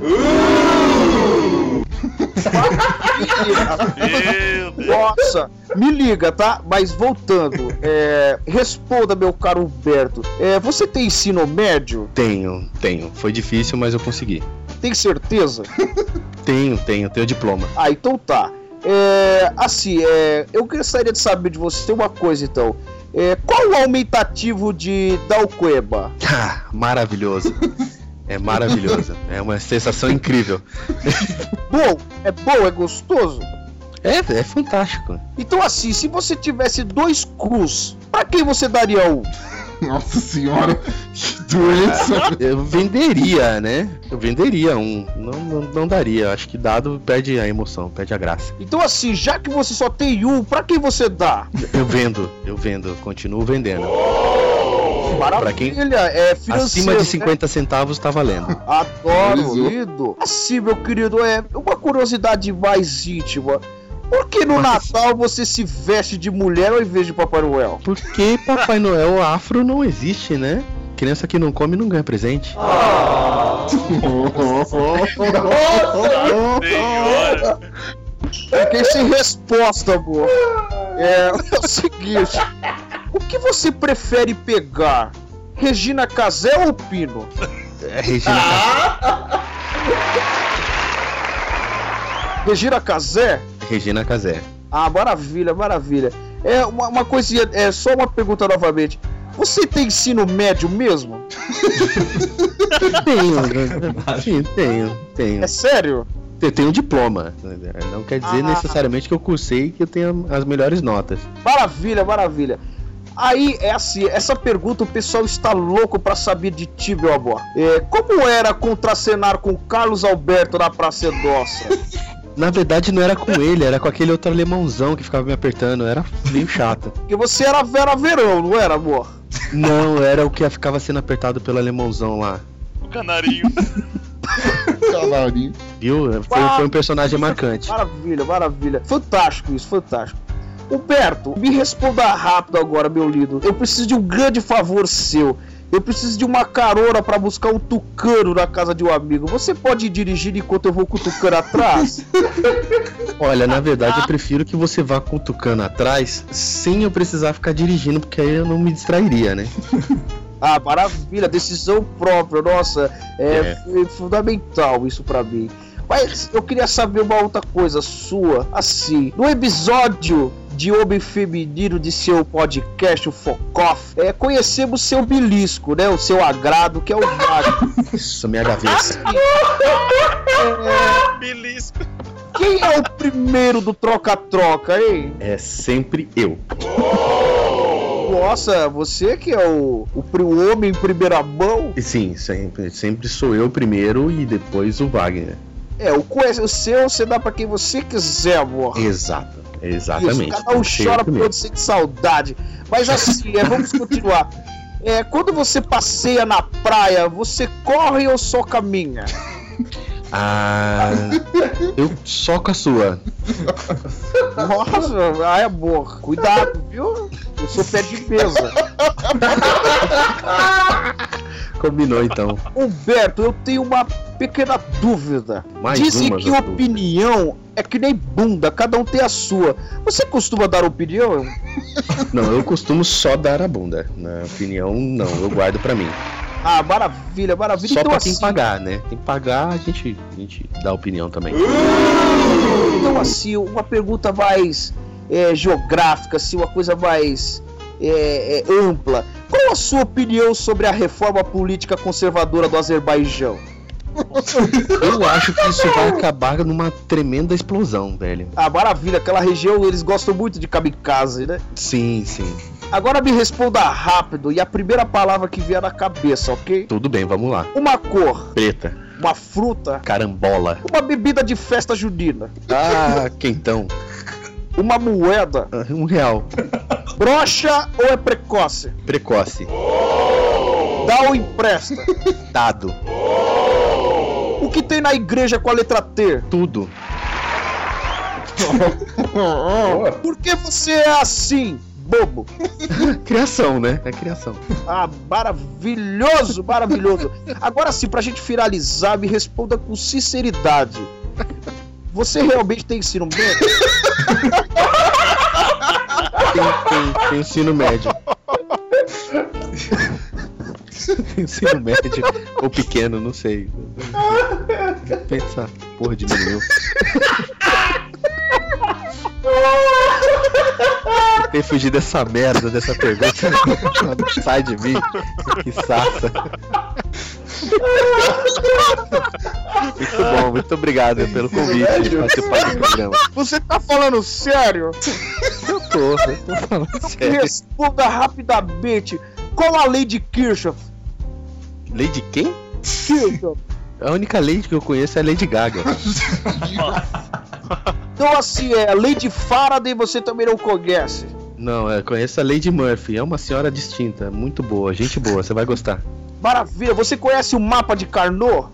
Nossa, me liga, tá? Mas voltando, é, responda, meu caro Humberto. É, você tem ensino médio? Tenho, tenho. Foi difícil, mas eu consegui. Tem certeza? Tenho, tenho, tenho diploma. Ah, então tá. É, assim, é, eu gostaria de saber de você uma coisa, então. É, qual o aumentativo de Dalqueba? Ah, maravilhoso. É maravilhoso. É uma sensação incrível. Bom, é bom, é gostoso? É, é fantástico. Então assim, se você tivesse dois crus, pra quem você daria um? Nossa senhora, que doença. Eu venderia, né? Eu venderia um. Não, não, não daria. Acho que dado perde a emoção, perde a graça. Então assim, já que você só tem um, pra quem você dá? Eu vendo, eu vendo, continuo vendendo. Pra quem- é financeiro. Acima de né? 50 centavos tá valendo. Adoro, lindo. Assim, meu querido, é uma curiosidade mais íntima. Por que no Natal você se veste de mulher ao invés de Papai Noel? Porque Papai Noel afro não existe, né? Criança que não come não ganha presente. Senhora. Fiquei sem resposta, amor. É, é o seguinte: o que você prefere pegar? Regina Casé ou Pino? É Regina Casé. Regina Casé? Regina Casé. Ah, maravilha, maravilha. É uma, uma coisinha, é só uma pergunta novamente. Você tem ensino médio mesmo? Tenho, né? sim, tenho, tenho. É sério? Eu tenho um diploma. Não quer dizer Ah. necessariamente que eu cursei que eu tenho as melhores notas. Maravilha, maravilha. Aí, é assim, essa pergunta o pessoal está louco pra saber de ti, meu amor. É, como era contracenar com Carlos Alberto na Praça Nossa? Na verdade, não era com ele, era com aquele outro alemãozão que ficava me apertando. Era meio chato. Porque você era Vera Verão, não era, amor? Não, era o que ficava sendo apertado pelo alemãozão lá. O canarinho. Canarinho. Viu? Foi, foi um personagem marcante. Maravilha, maravilha. Fantástico isso, fantástico. Humberto, me responda rápido agora, meu lindo. Eu preciso de um grande favor seu. Eu preciso de uma carona pra buscar um tucano na casa de um amigo. Você pode dirigir enquanto eu vou com o tucano atrás? Olha, na verdade, eu prefiro que você vá com o tucano atrás sem eu precisar ficar dirigindo, porque aí eu não me distrairia, né? Ah, maravilha, decisão própria, nossa, é, É. fundamental isso pra mim. Mas eu queria saber uma outra coisa sua, assim, no episódio de Homem Feminino de seu podcast, o Focoff, é, conhecemos seu belisco, né, o seu agrado, que é o Vago. Isso, minha gaveta. Belisco. Quem é o primeiro do troca-troca, hein? É sempre eu. Nossa, você que é o, o, o homem em primeira mão? E sim, sempre, sempre sou eu primeiro e depois o Wagner. É, o, o seu você dá pra quem você quiser, amor. Exato, exatamente. Isso, cada um Sempre eu chora por sente saudade. Mas assim, é, vamos continuar. É, quando você passeia na praia, você corre ou só caminha? Ah, eu soco a sua. Nossa, ai amor, cuidado, viu? Eu sou pé de mesa. Combinou então. Humberto, eu tenho uma pequena dúvida. Mais Dizem uma que opinião é que nem bunda, cada um tem a sua. Você costuma dar opinião? Não, eu costumo só dar a bunda. Na opinião, não, eu guardo pra mim. Ah, maravilha, maravilha. Só então, pra quem assim, pagar, né? Tem que pagar, a gente, a gente dá opinião também. Então, assim, uma pergunta mais é, geográfica, assim, uma coisa mais é, é, ampla. Qual a sua opinião sobre a reforma política conservadora do Azerbaijão? Eu acho que isso vai acabar numa tremenda explosão, velho. Ah, maravilha, aquela região eles gostam muito de kamikaze, né? Sim, sim. Agora me responda rápido e a primeira palavra que vier na cabeça, ok? Tudo bem, vamos lá. Uma cor, Preta, uma fruta, carambola. uma bebida de festa junina, Ah, quentão. uma moeda, Ah, Um real. brocha ou é precoce? Precoce. Dá ou empresta? Dado. O que tem na igreja com a letra T? Tudo. Por que você é assim, bobo? Criação, né? É criação. Ah, maravilhoso, maravilhoso. Agora sim, pra gente finalizar, me responda com sinceridade. Você realmente tem ensino médio? Tem, tem, tem ensino médio. Tem ensino médio ou pequeno, não sei. Pensa, porra diminuiu. Tem fugir dessa merda, dessa pergunta. Sai de mim. Que saça. Muito bom, muito obrigado pelo convite de participar do programa. Você tá falando sério? Eu tô, eu tô falando sério. responda rapidamente. Qual a lei de Kirchhoff? Lei de quem? Kirchhoff. A única lei que eu conheço é a Lady Gaga. Então assim, é a de Faraday você também não conhece. Não, eu conheço a Lady Murphy. É uma senhora distinta, muito boa, gente boa, você vai gostar. Maravilha, você conhece o mapa de Carnot?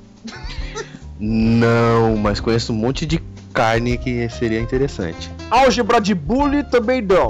Não, mas conheço um monte de carne que seria interessante. Álgebra de Bully também não.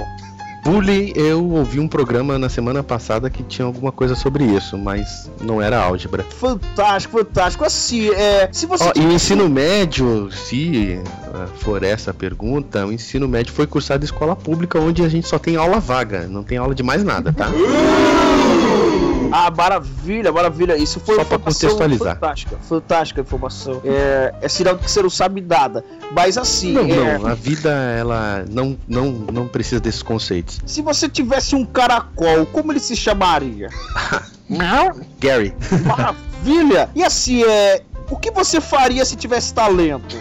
Bully, eu ouvi um programa na semana passada que tinha alguma coisa sobre isso, mas não era álgebra. Fantástico, fantástico. Assim, é. Se você. Ó, e o ensino médio, se ah, for essa a pergunta, o ensino médio foi cursado em escola pública onde a gente só tem aula vaga, não tem aula de mais nada, tá? Ah, maravilha, maravilha. Isso foi Só pra informação contextualizar. fantástica. Fantástica informação. É, é sinal de que você não sabe nada. Mas assim, Não, é, não, a vida ela não, não, não precisa desses conceitos. se você tivesse um caracol, como ele se chamaria? Gary, Maravilha! E assim, é. O que você faria se tivesse talento?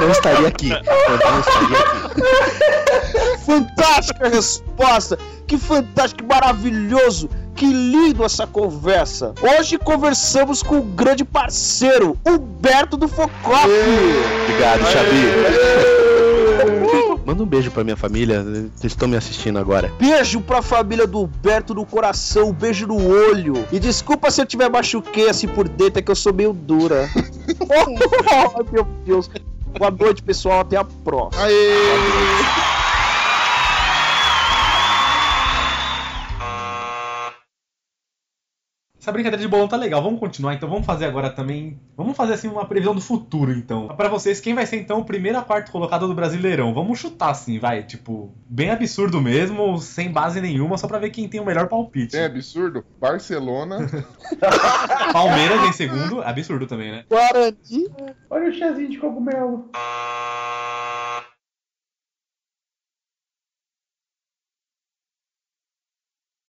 Não estaria aqui. Eu não estaria aqui. Fantástica resposta! Que fantástico, que maravilhoso! Que lindo essa conversa! Hoje conversamos com o grande parceiro, Humberto do Focoff! Obrigado, Xabi. Manda um beijo pra minha família. Eles estão me assistindo agora. Beijo pra família do Humberto no coração, beijo no olho. E desculpa se eu tiver machuquei assim por dentro, é que eu sou meio dura. oh, meu Deus. Boa noite, pessoal. Até a próxima. Aê! Essa brincadeira de bolão tá legal, vamos continuar então, vamos fazer agora também. Vamos fazer assim uma previsão do futuro então. Pra vocês, quem vai ser então o primeiro a quarto colocado do Brasileirão? Vamos chutar assim, vai, tipo, bem absurdo mesmo, sem base nenhuma, só pra ver quem tem o melhor palpite. É absurdo. Barcelona. Palmeiras em segundo, absurdo também, né? Guarani. Olha o chazinho de cogumelo.